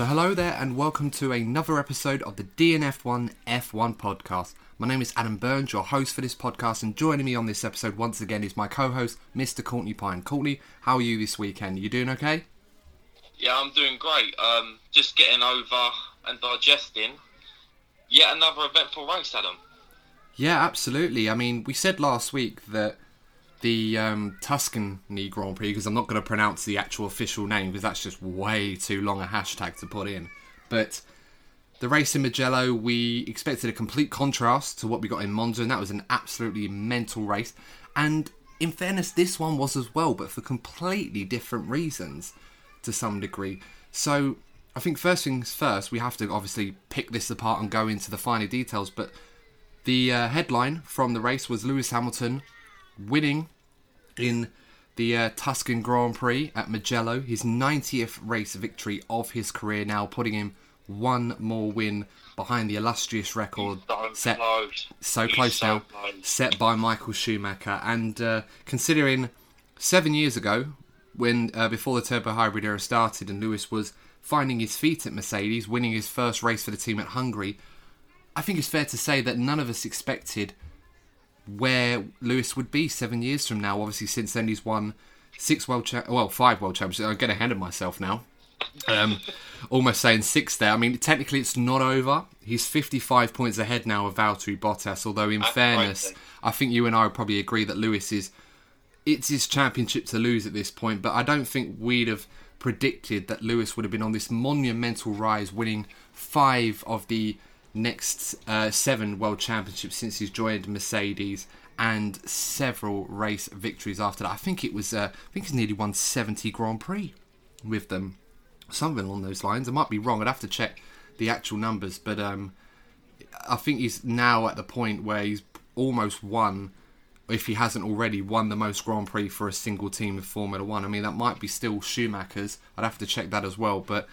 So, hello there, and welcome to another episode of the DNF1 F1 podcast. My name is Adam Burns, your host for this podcast, and joining me on this episode once again is my co host, Mr. Courtney Pine. Courtney, how are you this weekend? You doing okay? Yeah, I'm doing great. Um, just getting over and digesting yet another eventful race, Adam. Yeah, absolutely. I mean, we said last week that the um, Tuscany Grand Prix, because I'm not going to pronounce the actual official name because that's just way too long a hashtag to put in. But the race in Mugello, we expected a complete contrast to what we got in Monza, and that was an absolutely mental race. And in fairness, this one was as well, but for completely different reasons to some degree. So I think first things first, we have to obviously pick this apart and go into the finer details. But the uh, headline from the race was Lewis Hamilton winning in the uh, Tuscan Grand Prix at Mugello, his 90th race victory of his career, now putting him one more win behind the illustrious record So set close. so He's close so now, close. set by Michael Schumacher. And uh, considering seven years ago, when uh, before the turbo hybrid era started, and Lewis was finding his feet at Mercedes, winning his first race for the team at Hungary, I think it's fair to say that none of us expected where Lewis would be seven years from now. Obviously, since then he's won six world, cha- well, five world championships. I'm getting ahead of myself now. Um, almost saying six there. I mean, technically it's not over. He's 55 points ahead now of Valtteri Bottas. Although, in That's fairness. I think you and I would probably agree that Lewis is it's his championship to lose at this point. But I don't think we'd have predicted that Lewis would have been on this monumental rise, winning five of the next uh, seven world championships since he's joined Mercedes. And several race victories after that. I think it was. Uh, I think he's nearly won 70 Grand Prix with them something along those lines. I might be wrong. I'd have to check the actual numbers, but um, I think he's now at the point where he's almost won, if he hasn't already won the most Grand Prix for a single team of Formula One. I mean, that might be still Schumacher's. I'd have to check that as well. But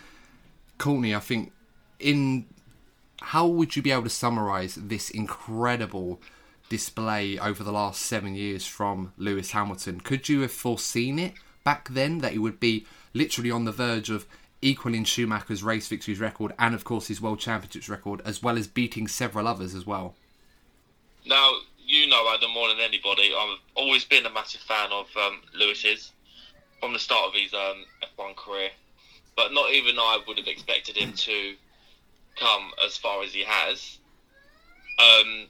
Courtney, I think in how would you be able to summarize this incredible display over the last seven years from Lewis Hamilton? Could you have foreseen it back then that he would be literally on the verge of equaling Schumacher's race victories record and, of course, his world championships record, as well as beating several others as well? Now, you know Adam more than anybody. I've always been a massive fan of um, Lewis's from the start of his um, F1 career. But not even I would have expected him to come as far as he has. Um,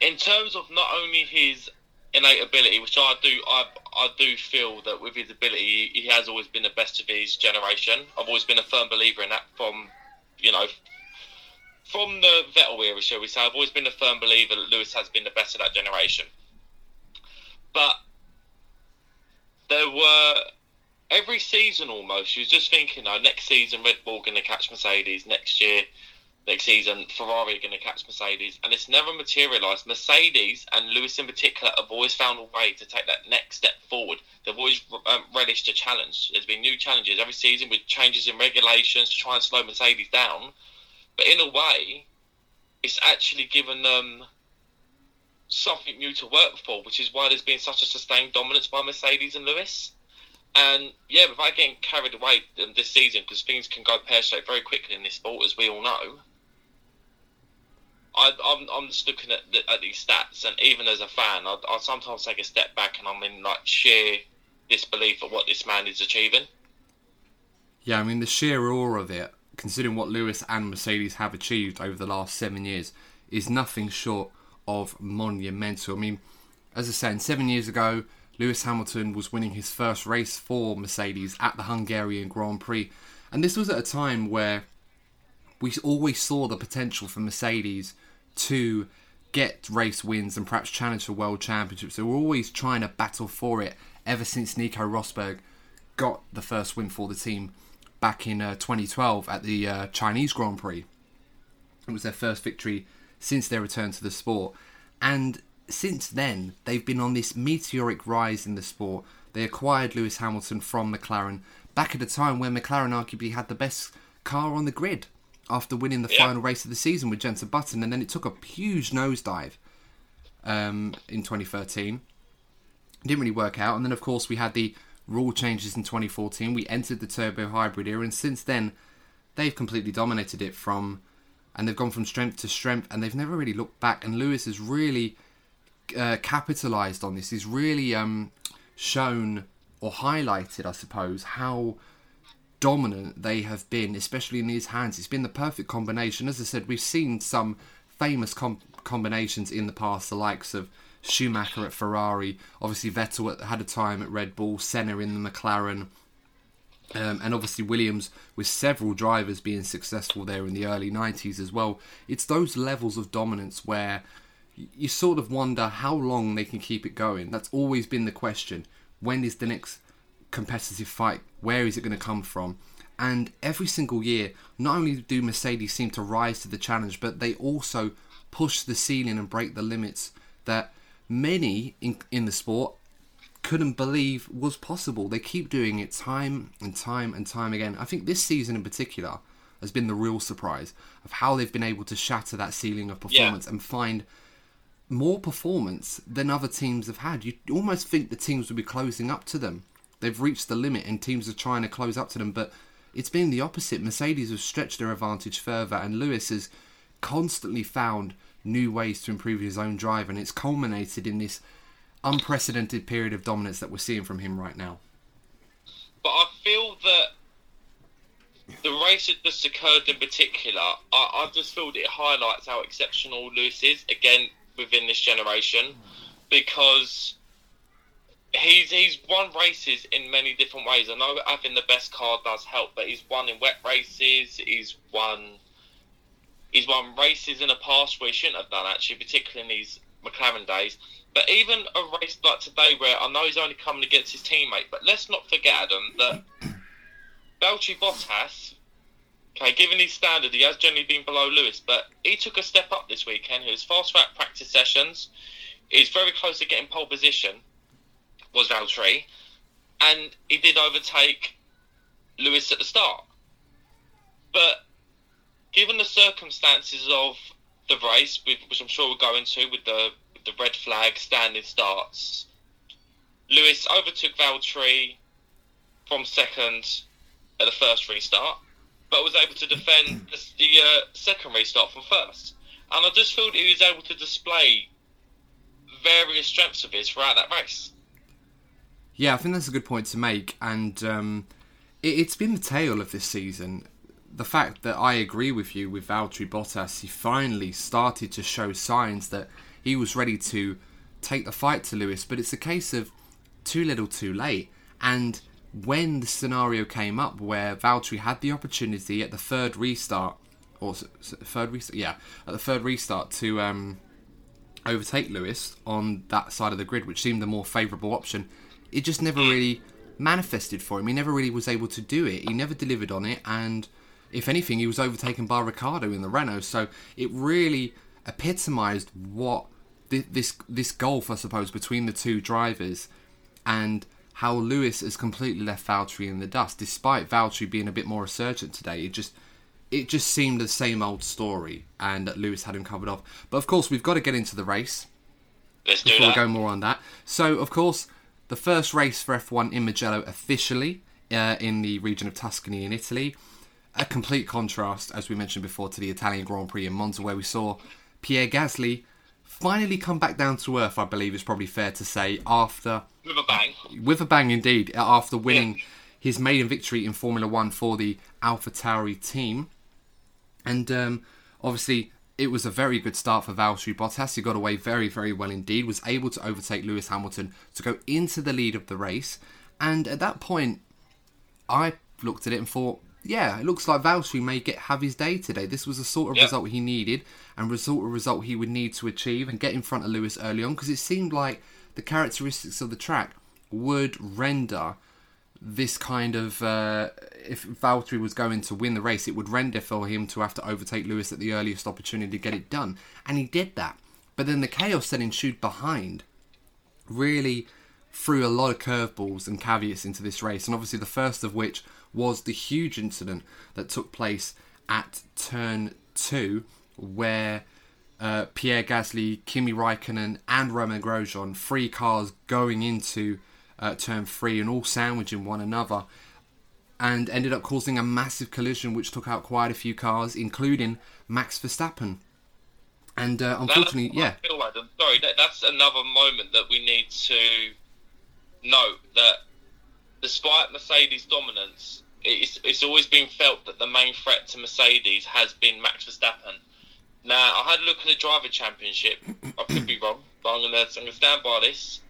in terms of not only his innate ability, which I do, I, I do feel that with his ability, he, has always been the best of his generation. I've always been a firm believer in that from, you know, from the Vettel era, shall we say. I've always been a firm believer that Lewis has been the best of that generation. But there were every season almost. You was just thinking, oh, next season Red Bull going to catch Mercedes. Next year, next season Ferrari going to catch Mercedes, and it's never materialised. Mercedes and Lewis in particular have always found a way to take that next step forward. They've always um, relished a challenge. There's been new challenges every season with changes in regulations to try and slow Mercedes down. But in a way, it's actually given them something new to work for, which is why there's been such a sustained dominance by Mercedes and Lewis. And yeah, without getting carried away um, this season, because things can go pear shaped very quickly in this sport, as we all know. I, I'm, I'm just looking at, the, at these stats, and even as a fan, I, I sometimes take a step back and I'm in like sheer disbelief at what this man is achieving. Yeah, I mean, the sheer awe of it, considering what Lewis and Mercedes have achieved over the last seven years, is nothing short of monumental. I mean, as I said, seven years ago, Lewis Hamilton was winning his first race for Mercedes at the Hungarian Grand Prix. And this was at a time where we always saw the potential for Mercedes to get race wins and perhaps challenge for world championships. They were always trying to battle for it ever since Nico Rosberg got the first win for the team back in uh, 2012 at the uh, Chinese Grand Prix. It was their first victory since their return to the sport. And since then, they've been on this meteoric rise in the sport. They acquired Lewis Hamilton from McLaren back at a time where McLaren arguably had the best car on the grid after winning the Yeah. final race of the season with Jenson Button, and then it took a huge nosedive um, in 2013. Didn't really work out, and then of course we had the rule changes in 2014. We entered the turbo hybrid era, and since then they've completely dominated it from, and they've gone from strength to strength, and they've never really looked back. And Lewis has really uh, capitalized on this. He's really um, shown or highlighted, I suppose, how dominant they have been, especially in his hands. It's been the perfect combination. As I said, we've seen some famous com- combinations in the past, the likes of Schumacher at Ferrari, obviously Vettel had a time at Red Bull, Senna in the McLaren, um, and obviously Williams with several drivers being successful there in the early 90s as well. It's those levels of dominance where you sort of wonder how long they can keep it going. That's always been the question. When is the next competitive fight? Where is it going to come from? And every single year, not only do Mercedes seem to rise to the challenge, but they also push the ceiling and break the limits that many in, in the sport couldn't believe was possible. They keep doing it time and time and time again. I think this season in particular has been the real surprise of how they've been able to shatter that ceiling of performance and find more performance than other teams have had. You almost think the teams would be closing up to them. They've reached the limit and teams are trying to close up to them, but it's been the opposite. Mercedes have stretched their advantage further, and Lewis has constantly found new ways to improve his own drive, and it's culminated in this unprecedented period of dominance that we're seeing from him right now. But I feel that the race that just occurred in particular, I, I just feel that it highlights how exceptional Lewis is again within this generation, because he's he's won races in many different ways. I know having the best car does help, but he's won in wet races. He's won. He's won races in the past where he shouldn't have done actually, particularly in these McLaren days. But even a race like today, where I know he's only coming against his teammate, but let's not forget, Adam, that Valtteri Bottas, okay, given his standard, he has generally been below Lewis, but he took a step up this weekend. He was fast track practice sessions. He's very close to getting pole position, was Valtteri, and he did overtake Lewis at the start. But given the circumstances of the race, which I'm sure we'll go into with the the red flag standing starts, Lewis overtook Valtteri from second at the first restart, but was able to defend the, uh, second restart from first. And I just feel that he was able to display various strengths of his throughout that race. Yeah, I think that's a good point to make, and um, it, it's been the tale of this season. The fact that I agree with you with Valtteri Bottas, he finally started to show signs that he was ready to take the fight to Lewis, but it's a case of too little, too late. And when the scenario came up where Valtteri had the opportunity at the third restart, or third restart, yeah, at the third restart to um, overtake Lewis on that side of the grid, which seemed the more favourable option, it just never really manifested for him. He never really was able to do it. He never delivered on it, and if anything, he was overtaken by Ricciardo in the Renault. So it really epitomised what thi- this this gulf, I suppose, between the two drivers, and how Lewis has completely left Valtteri in the dust, despite Valtteri being a bit more resurgent today. It just it just seemed the same old story, and that Lewis had him covered off. But of course, we've got to get into the race Let's do before we go more on that. So, of course, the first race for F1 in Mugello officially uh, in the region of Tuscany in Italy. A complete contrast, as we mentioned before, to the Italian Grand Prix in Monza, where we saw Pierre Gasly finally come back down to earth, I believe is probably fair to say, after With a bang. with a bang indeed after winning his maiden victory in Formula One for the Alpha Tauri team. And um, obviously, it was a very good start for Valtteri Bottas. He got away very, very well indeed. Was able to overtake Lewis Hamilton to go into the lead of the race. And at that point, I looked at it and thought, yeah, it looks like Valtteri may get have his day today. This was the sort of result he needed, and result a result he would need to achieve and get in front of Lewis early on because it seemed like the characteristics of the track would render this kind of uh, if Valtteri was going to win the race, it would render for him to have to overtake Lewis at the earliest opportunity to get it done, and he did that. But then the chaos that ensued behind really threw a lot of curveballs and caveats into this race, and obviously the first of which was the huge incident that took place at turn two, where uh, Pierre Gasly, Kimi Raikkonen, and Romain Grosjean, three cars going into uh, turn three and all sandwiching one another, and ended up causing a massive collision which took out quite a few cars, including Max Verstappen. And uh, unfortunately, yeah. Feel them. Sorry, that, that's another moment that we need to note that despite Mercedes' dominance, it's, it's always been felt that the main threat to Mercedes has been Max Verstappen. Now, I had a look at the driver championship. I could be wrong, but I'm going to stand by this.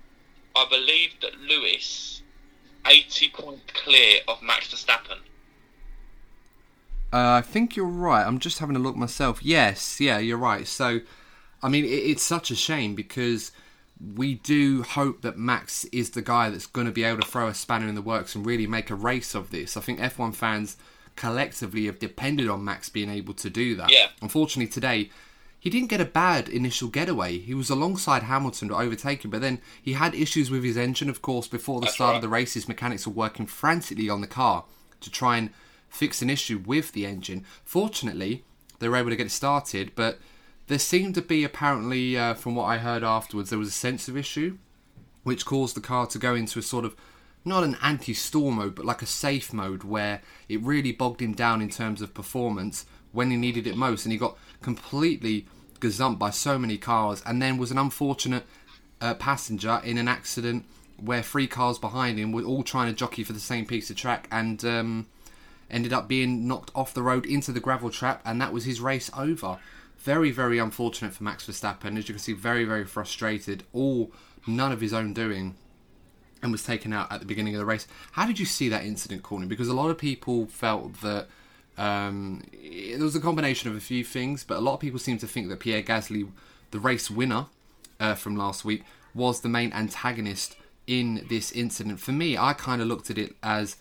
I believe that Lewis, 80 points clear of Max Verstappen. Uh, I think you're right. I'm just having a look myself. Yes, yeah, you're right. So, I mean, it, it's such a shame because we do hope that Max is the guy that's going to be able to throw a spanner in the works and really make a race of this. I think F1 fans collectively have depended on Max being able to do that. Yeah. Unfortunately, today he didn't get a bad initial getaway. He was alongside Hamilton to overtake him, but then he had issues with his engine, of course, before the That's start right. of the race. His mechanics were working frantically on the car to try and fix an issue with the engine. Fortunately, they were able to get it started, but there seemed to be apparently, uh, from what I heard afterwards, there was a sensor issue which caused the car to go into a sort of not an anti-stall mode, but like a safe mode where it really bogged him down in terms of performance when he needed it most, and he got completely gazumped by so many cars, and then was an unfortunate uh, passenger in an accident where three cars behind him were all trying to jockey for the same piece of track, and um, ended up being knocked off the road into the gravel trap, and that was his race over. Very, very unfortunate for Max Verstappen. As you can see, very, very frustrated. All none of his own doing and was taken out at the beginning of the race. How did you see that incident, Corny? Because a lot of people felt that um, there was a combination of a few things, but a lot of people seem to think that Pierre Gasly, the race winner uh, from last week, was the main antagonist in this incident. For me, I kind of looked at it as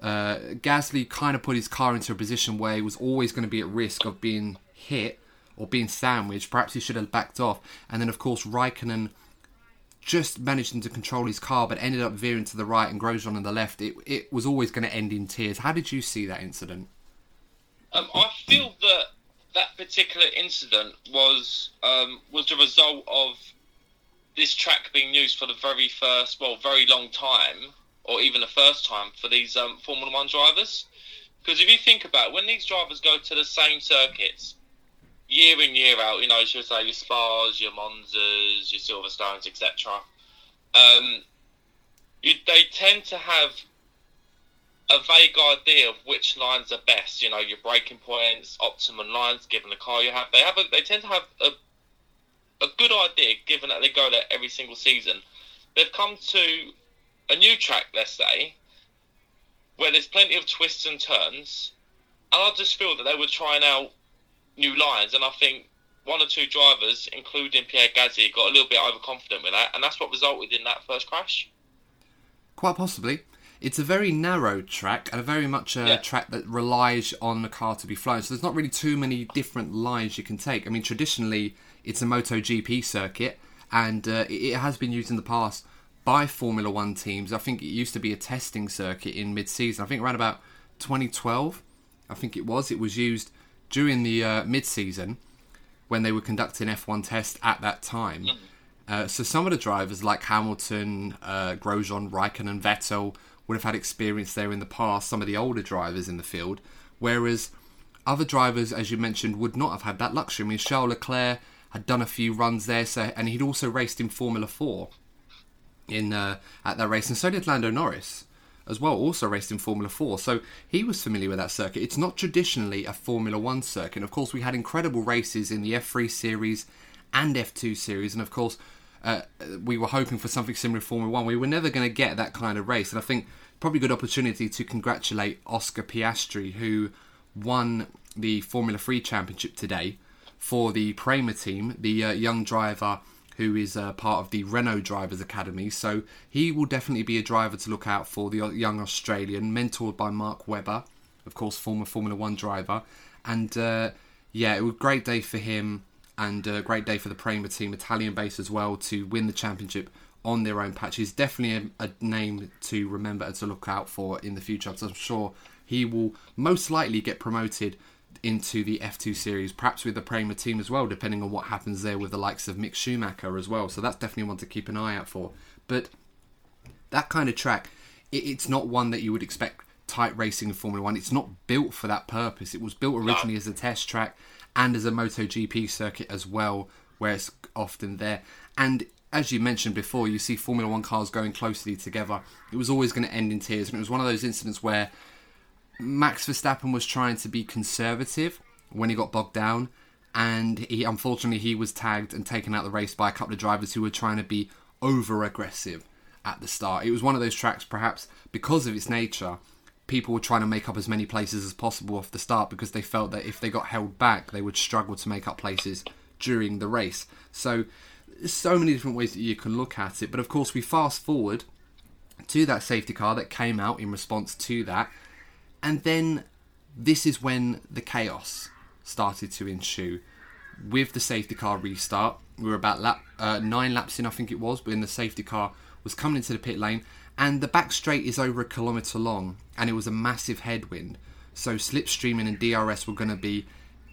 uh, Gasly kind of put his car into a position where he was always going to be at risk of being hit or being sandwiched. Perhaps he should have backed off. And then, of course, Raikkonen just managing to control his car, but ended up veering to the right and Grosjean on the left. It it was always going to end in tears. How did you see that incident? Um, I feel that that particular incident was um, was the result of this track being used for the very first, well, very long time, or even the first time for these um, Formula One drivers. Because if you think about it, when these drivers go to the same circuits year in year out, you know, should say your Spas, your Monzas, your Silverstones, etc. Um, you, they tend to have a vague idea of which lines are best. You know, your braking points, optimum lines, given the car you have. They have. A, they tend to have a a good idea, given that they go there every single season. They've come to a new track, let's say, where there's plenty of twists and turns, and I just feel that they were trying out new lines, and I think one or two drivers, including Pierre Gasly, got a little bit overconfident with that, and that's what resulted in that first crash. Quite possibly. It's a very narrow track and a very much a Yeah. track that relies on the car to be flown. So there's not really too many different lines you can take. I mean, traditionally it's a MotoGP circuit, and uh, it it has been used in the past by Formula One teams. I think it used to be a testing circuit in mid-season. I think around about 2012, I think it was. It was used during the uh, mid-season when they were conducting F1 tests at that time. Uh, so some of the drivers like Hamilton, uh, Grosjean, Raikkonen, Vettel would have had experience there in the past. Some of the older drivers in the field, whereas other drivers, as you mentioned, would not have had that luxury. I mean, Charles Leclerc had done a few runs there, so and he'd also raced in Formula Four in uh, at that race, and so did Lando Norris as well. Also raced in Formula Four, so he was familiar with that circuit. It's not traditionally a Formula One circuit. And of course, we had incredible races in the F3 series and F2 series, and of course, uh, we were hoping for something similar to Formula One. We were never going to get that kind of race, and I think probably a good opportunity to congratulate Oscar Piastri, who won the Formula 3 championship today for the Prema team, the uh, young driver who is uh, part of the Renault Drivers Academy. So he will definitely be a driver to look out for, the young Australian, mentored by Mark Webber, of course, former Formula One driver. And uh, yeah, it was a great day for him and a great day for the Prema team, Italian base as well, to win the championship on their own patch. He's definitely a, a name to remember and to look out for in the future because I'm sure he will most likely get promoted into the F2 series, perhaps with the Prema team as well, depending on what happens there with the likes of Mick Schumacher as well. So that's definitely one to keep an eye out for. But that kind of track, it, it's not one that you would expect tight racing in Formula One. It's not built for that purpose. It was built originally as a test track and as a MotoGP circuit as well, where it's often there. And as you mentioned before, you see Formula One cars going closely together. It was always going to end in tears, and it was one of those incidents where Max Verstappen was trying to be conservative when he got bogged down, and he unfortunately he was tagged and taken out the race by a couple of drivers who were trying to be over aggressive at the start. It was one of those tracks, perhaps because of its nature, people were trying to make up as many places as possible off the start because they felt that if they got held back, they would struggle to make up places during the race. So, so many different ways that you can look at it. But of course, we fast forward to that safety car that came out in response to that and then this is when the chaos started to ensue. With the safety car restart, we were about lap, uh, nine laps in, I think it was, but in the safety car was coming into the pit lane, and the back straight is over a kilometre long, and it was a massive headwind. So slipstreaming and DRS were going to be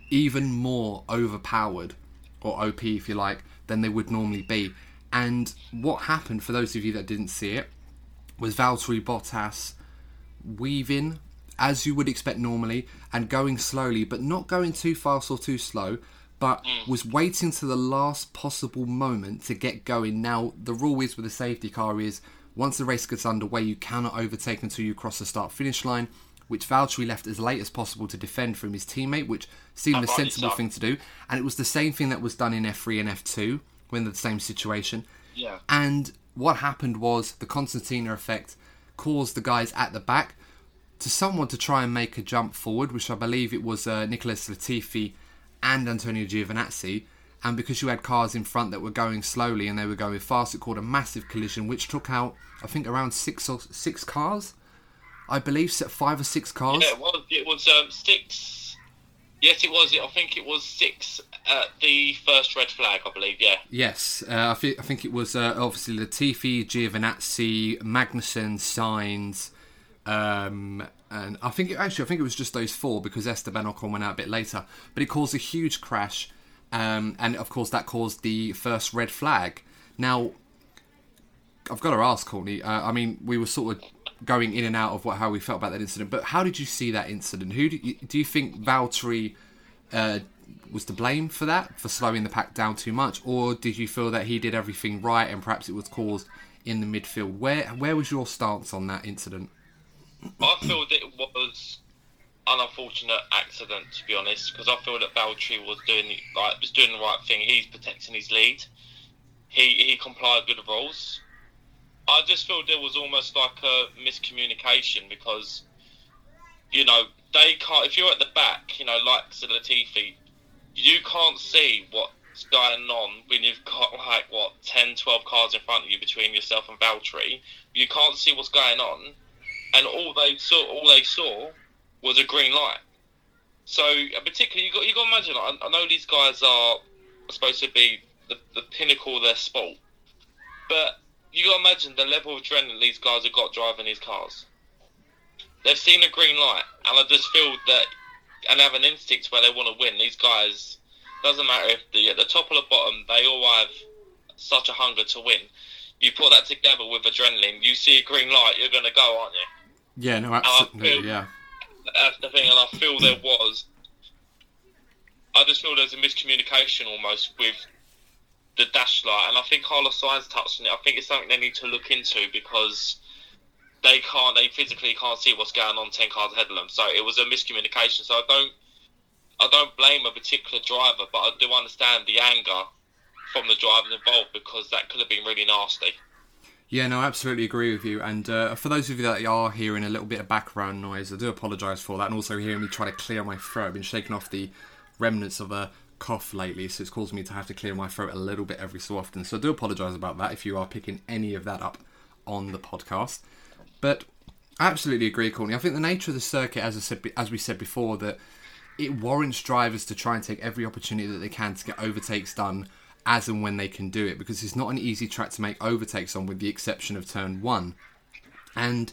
even more overpowered, or OP if you like, than they would normally be. And what happened, for those of you that didn't see it, was Valtteri Bottas weaving as you would expect normally and going slowly, but not going too fast or too slow, but mm. was waiting to the last possible moment to get going. Now, the rule is with a safety car is once the race gets underway, you cannot overtake until you cross the start finish line, which Valtteri left as late as possible to defend from his teammate, which seemed a sensible thing to do. And it was the same thing that was done in F3 and F2 when the same situation. Yeah. And what happened was the concertina effect caused the guys at the back to someone to try and make a jump forward, which I believe it was uh, Nicholas Latifi and Antonio Giovinazzi. And because you had cars in front that were going slowly and they were going fast, it caused a massive collision, which took out, I think, around six or six cars. I believe five or six cars. Yeah, it was. It was um, six. Yes, it was. I think it was six at the first red flag. I believe. Yeah. Yes, uh, I, think, I think it was uh, obviously Latifi, Giovinazzi, Magnussen, Sainz, um, and I think actually I think it was just those four because Esteban Ocon went out a bit later. But it caused a huge crash, um, and of course that caused the first red flag. Now, I've got to ask Courtney. Uh, I mean, we were sort of going in and out of what how we felt about that incident, but how did you see that incident? Who do you, do you think Valtteri uh, was to blame for that for slowing the pack down too much, or did you feel that he did everything right and perhaps it was caused in the midfield? Where where was your stance on that incident? I feel that it was an unfortunate accident, to be honest, because I feel that Valtteri was doing like was doing the right thing. He's protecting his lead. He he complied with the rules. I just feel there was almost like a miscommunication because you know they can't. If you're at the back, you know, like Latifi, you can't see what's going on when you've got like what 10, 12 cars in front of you between yourself and Valtteri. You can't see what's going on and all they saw, all they saw, was a green light. So, uh, particularly, you got you got to imagine. I, I know these guys are supposed to be the, the pinnacle of their sport, but you got to imagine the level of adrenaline these guys have got driving these cars. They've seen a green light, and I just feel that, and have an instinct where they want to win. These guys doesn't matter if they're at the top or the bottom, they all have such a hunger to win. You put that together with adrenaline, you see a green light, you're going to go, aren't you? Yeah, no, absolutely, feel, yeah. That's the thing, and I feel there was. I just feel there's a miscommunication almost with the dash light, and I think Carlos Sainz touched on it. I think it's something they need to look into because they can't, they physically can't see what's going on ten cars ahead of them. So it was a miscommunication. So I don't, I don't blame a particular driver, but I do understand the anger from the drivers involved because that could have been really nasty. Yeah, no, I absolutely agree with you. And uh, for those of you that are hearing a little bit of background noise, I do apologise for that, and also hearing me try to clear my throat. I've been shaking off the remnants of a cough lately, so it's caused me to have to clear my throat a little bit every so often. So I do apologise about that if you are picking any of that up on the podcast. But I absolutely agree, Courtney. I think the nature of the circuit, as I said, as we said before, that it warrants drivers to try and take every opportunity that they can to get overtakes done as and when they can do it because it's not an easy track to make overtakes on with the exception of turn one. And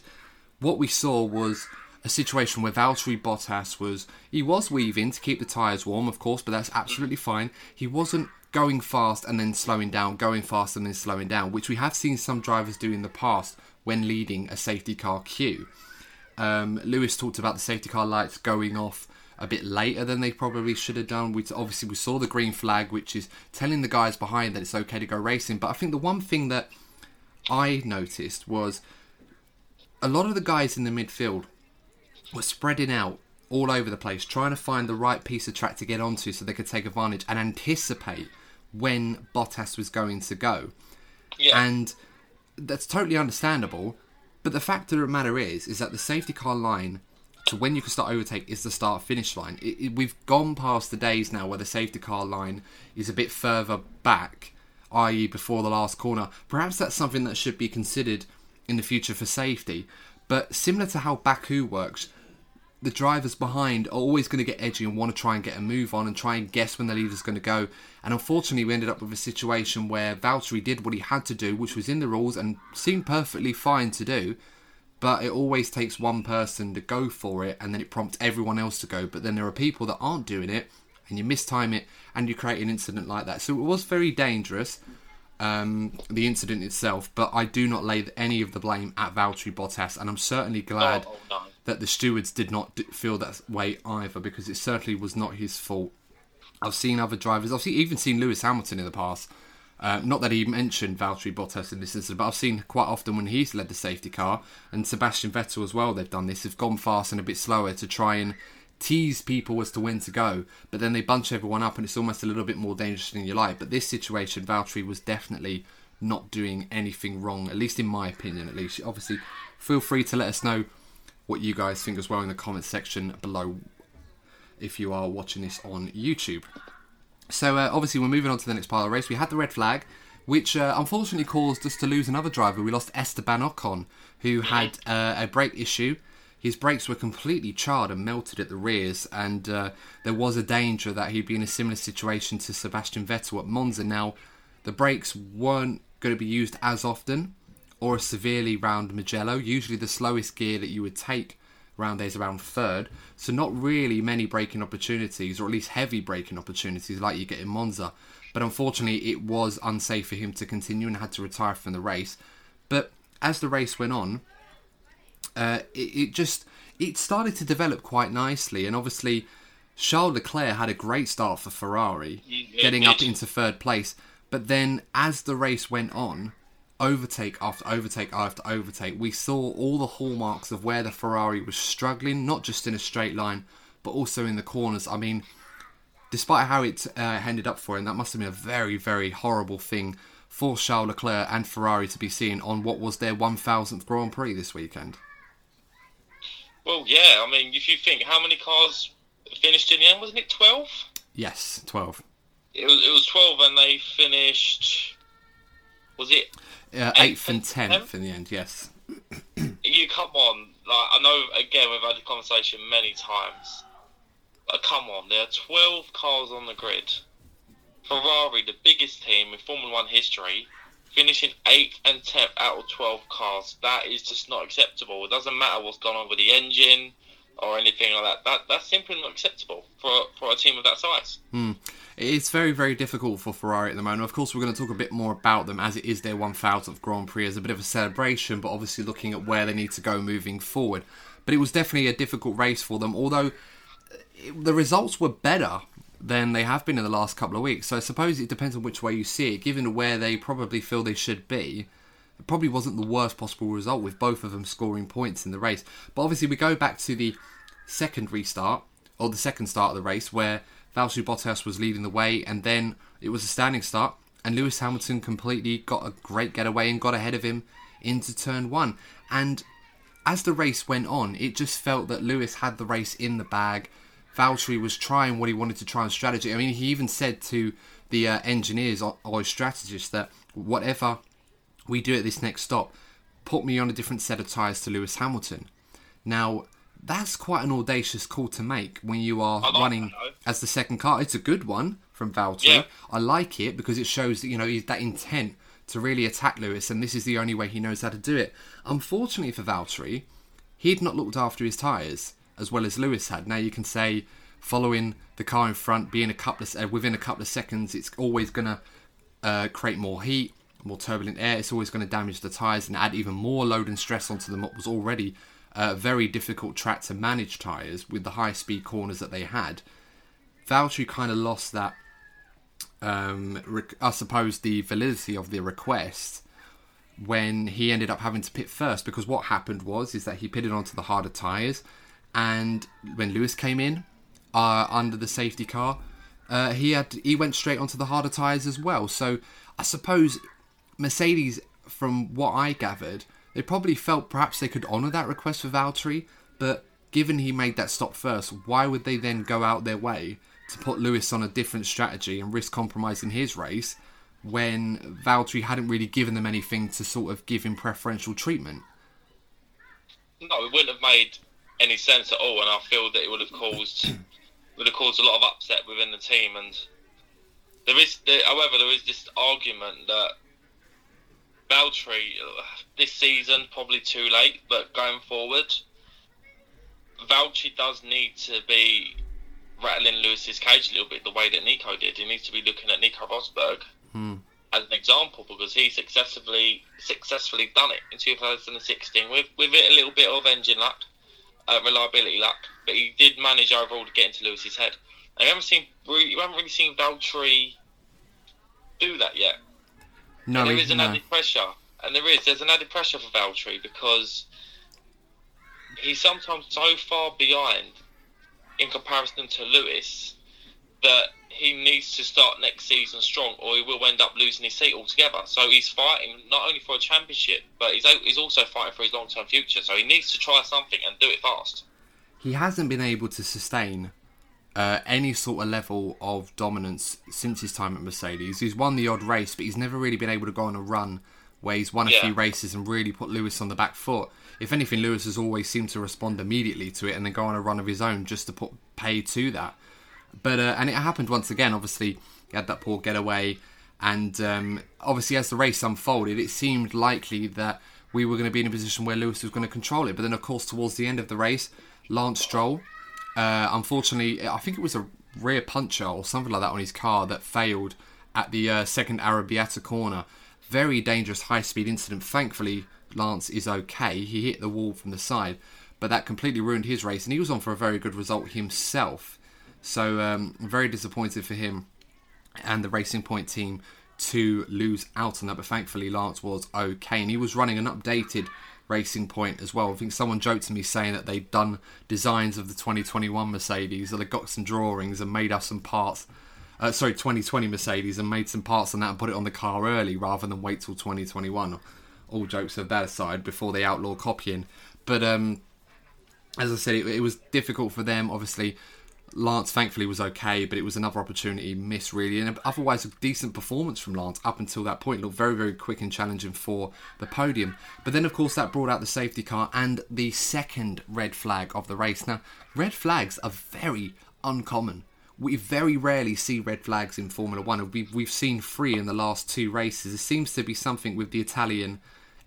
what we saw was a situation where Valtteri Bottas was he was weaving to keep the tyres warm of course but that's absolutely fine. He wasn't going fast and then slowing down going fast and then slowing down which we have seen some drivers do in the past when leading a safety car queue. Um, Lewis talked about the safety car lights going off a bit later than they probably should have done. We obviously we saw the green flag, which is telling the guys behind that it's okay to go racing. But I think the one thing that I noticed was a lot of the guys in the midfield were spreading out all over the place, trying to find the right piece of track to get onto so they could take advantage and anticipate when Bottas was going to go. Yeah. And that's totally understandable. But the fact of the matter is, is that the safety car line to when you can start overtake is the start finish line. It, it, we've gone past the days now where the safety car line is a bit further back, i.e., before the last corner. Perhaps that's something that should be considered in the future for safety. But similar to how Baku works, the drivers behind are always going to get edgy and want to try and get a move on and try and guess when the leader's going to go. And unfortunately, we ended up with a situation where Valtteri did what he had to do, which was in the rules and seemed perfectly fine to do but it always takes one person to go for it and then it prompts everyone else to go. But then there are people that aren't doing it and you mistime it and you create an incident like that. So it was very dangerous um, the incident itself but I do not lay any of the blame at Valtteri Bottas and I'm certainly glad oh, no. that the stewards did not feel that way either because it certainly was not his fault. I've seen other drivers I've seen, even seen Lewis Hamilton in the past uh, not that he mentioned Valtteri Bottas in this instance, but I've seen quite often when he's led the safety car, and Sebastian Vettel as well, they've done this. They've gone fast and a bit slower to try and tease people as to when to go, but then they bunch everyone up and it's almost a little bit more dangerous than you like. But this situation, Valtteri was definitely not doing anything wrong, at least in my opinion, at least. Obviously, feel free to let us know what you guys think as well in the comments section below if you are watching this on YouTube. So uh, obviously we're moving on to the next part of the race. We had the red flag, which uh, unfortunately caused us to lose another driver. We lost Esteban Ocon, who had uh, a brake issue. His brakes were completely charred and melted at the rears, and uh, there was a danger that he'd be in a similar situation to Sebastian Vettel at Monza. Now, the brakes weren't going to be used as often or as severely round Mugello. Usually, the slowest gear that you would take round days around third. So not really many braking opportunities, or at least heavy braking opportunities like you get in Monza. But unfortunately, it was unsafe for him to continue and had to retire from the race. But as the race went on, uh, it, it just it started to develop quite nicely, and obviously. Charles Leclerc had a great start for Ferrari, getting up into third place. But then, as the race went on, overtake after overtake after overtake, we saw all the hallmarks of where the Ferrari was struggling, not just in a straight line, but also in the corners. I mean, despite how it uh, ended up for him, that must have been a very, very horrible thing for Charles Leclerc and Ferrari to be seen on what was their 1000th Grand Prix this weekend. Well, yeah, I mean, if you think how many cars finished in the end, wasn't it 12? Yes, 12. It was, it was 12 and they finished. Was it uh, eighth and tenth in the end, yes. you come on, like I know. Again, we've had the conversation many times. But come on, there are twelve cars on the grid. Ferrari, the biggest team in Formula One history, finishing eighth and tenth out of twelve cars. That is just not acceptable. It doesn't matter what's gone on with the engine or anything like that. That that's simply not acceptable for for a team of that size. Hmm. It's very, very difficult for Ferrari at the moment. Of course, we're going to talk a bit more about them as it is their 1000th Grand Prix as a bit of a celebration, but obviously looking at where they need to go moving forward. But it was definitely a difficult race for them, although the results were better than they have been in the last couple of weeks. So I suppose it depends on which way you see it. Given where they probably feel they should be, it probably wasn't the worst possible result with both of them scoring points in the race. But obviously, we go back to the second restart, or the second start of the race, where Valtteri Bottas was leading the way, and then it was a standing start, and Lewis Hamilton completely got a great getaway and got ahead of him into turn one. And as the race went on, it just felt that Lewis had the race in the bag. Valtteri was trying what he wanted to try on strategy. I mean, he even said to the uh, engineers or, or strategists that whatever we do at this next stop, put me on a different set of tyres to Lewis Hamilton. Now, that's quite an audacious call to make when you are like running that, as the second car. It's a good one from Valtteri. Yeah. I like it because it shows that you know that intent to really attack Lewis, and this is the only way he knows how to do it. Unfortunately for Valtteri, he'd not looked after his tyres as well as Lewis had. Now you can say following the car in front, being a couple of uh, within a couple of seconds, it's always going to uh, create more heat, more turbulent air. It's always going to damage the tyres and add even more load and stress onto them. What was already a very difficult track to manage tyres with the high speed corners that they had. Valtteri kind of lost that. Um, rec- I suppose the validity of the request when he ended up having to pit first because what happened was is that he pitted onto the harder tyres and when Lewis came in uh, under the safety car uh, he had he went straight onto the harder tyres as well so I suppose Mercedes from what I gathered they probably felt perhaps they could honour that request for Valtteri but given he made that stop first why would they then go out their way to put Lewis on a different strategy and risk compromising his race when Valtteri hadn't really given them anything to sort of give him preferential treatment. No, it wouldn't have made any sense at all, and I feel that it would have caused would have caused a lot of upset within the team. And there is, however, there is this argument that Valtteri uh, this season probably too late, but going forward, Valtteri does need to be rattling Lewis's cage a little bit the way that Nico did. He needs to be looking at Nico Rosberg as an example because he successfully successfully done it in 2016 with with it a little bit of engine luck, uh, reliability luck, but he did manage overall to get into Lewis's head. And you haven't seen you haven't really seen Valtteri do that yet. No, and there he- is an no. added pressure, and there is there's an added pressure for Valtteri because he's sometimes so far behind in comparison to Lewis that he needs to start next season strong, or he will end up losing his seat altogether. So he's fighting not only for a championship, but he's he's also fighting for his long term future. So he needs to try something and do it fast. he hasn't been able to sustain uh, any sort of level of dominance since his time at Mercedes. He's won the odd race, but he's never really been able to go on a run where he's won a Yeah. few races and really put Lewis on the back foot. If anything, Lewis has always seemed to respond immediately to it and then go on a run of his own just to put pay to that. But uh, and it happened once again. Obviously, he had that poor getaway, and um, obviously as the race unfolded, it seemed likely that we were going to be in a position where Lewis was going to control it. But then, of course, towards the end of the race, Lance Stroll, uh, unfortunately, I think it was a rear puncher or something like that on his car that failed at the uh, second Arrabbiata corner. Very dangerous high speed incident. Thankfully, Lance is okay. He hit the wall from the side, but that completely ruined his race, and he was on for a very good result himself. So, um, very disappointed for him and the Racing Point team to lose out on that. But thankfully, Lance was okay, and he was running an updated Racing Point as well. I think someone joked to me saying that they'd done designs of the 2021 Mercedes, or they got some drawings and made us some parts. Uh, sorry, 2020 Mercedes and made some parts on that and put it on the car early rather than wait till 2021. All jokes of that aside, before they outlaw copying. But um, as I said, it, it was difficult for them. Obviously, Lance thankfully was okay, but it was another opportunity missed really, and otherwise a decent performance from Lance up until that point. Looked very very quick and challenging for the podium, but then of course that brought out the safety car and the second red flag of the race. Now red flags are very uncommon. We very rarely see red flags in Formula One. We've we've seen three in the last two races. It seems to be something with the Italian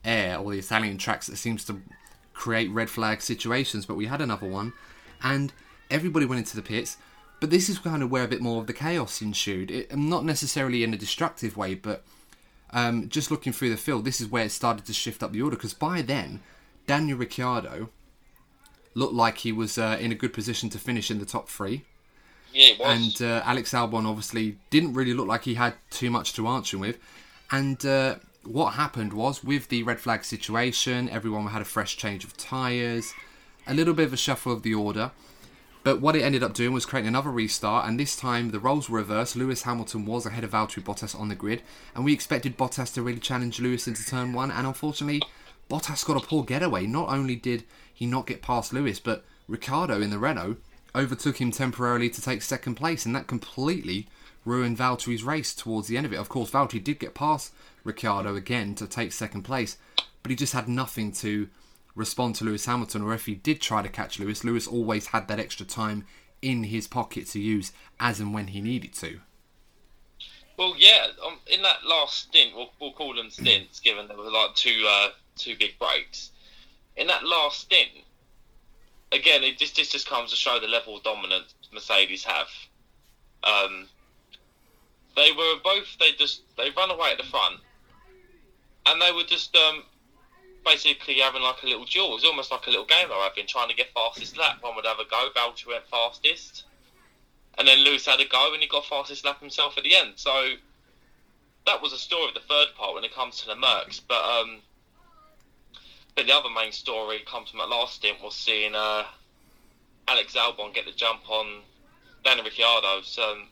air or the Italian tracks that seems to create red flag situations, but we had another one, and everybody went into the pits. But this is kind of where a bit more of the chaos ensued. It, not necessarily in a destructive way, but um, just looking through the field, this is where it started to shift up the order. Because by then, Daniel Ricciardo looked like he was uh, in a good position to finish in the top three. Yeah, it was. And uh, Alex Albon obviously didn't really look like he had too much to answer with. And uh, what happened was with the red flag situation, everyone had a fresh change of tyres, a little bit of a shuffle of the order. But what it ended up doing was creating another restart, and this time the roles were reversed. Lewis Hamilton was ahead of Valtteri Bottas on the grid, and we expected Bottas to really challenge Lewis into turn one, and unfortunately, Bottas got a poor getaway. Not only did he not get past Lewis, but Ricciardo in the Renault overtook him temporarily to take second place, and that completely ruined Valtteri's race towards the end of it. Of course, Valtteri did get past Ricciardo again to take second place, but he just had nothing to respond to Lewis Hamilton, or if he did try to catch Lewis, Lewis always had that extra time in his pocket to use as and when he needed to. Well, yeah, um, in that last stint, we'll, we'll call them stints, given there were like two uh, two big breaks. In that last stint, again, it just this just comes to show the level of dominance Mercedes have. Um, they were both they just they ran away at the front, and they were just um, basically having like a little duel. It was almost like a little game were having, trying to get fastest lap. One would have a go, Valtteri went fastest and then Lewis had a go and he got fastest lap himself at the end. So that was a story of the third part when it comes to the Mercs. But um, but the other main story comes from that last stint was seeing uh, Alex Albon get the jump on Danny Ricciardo. Um,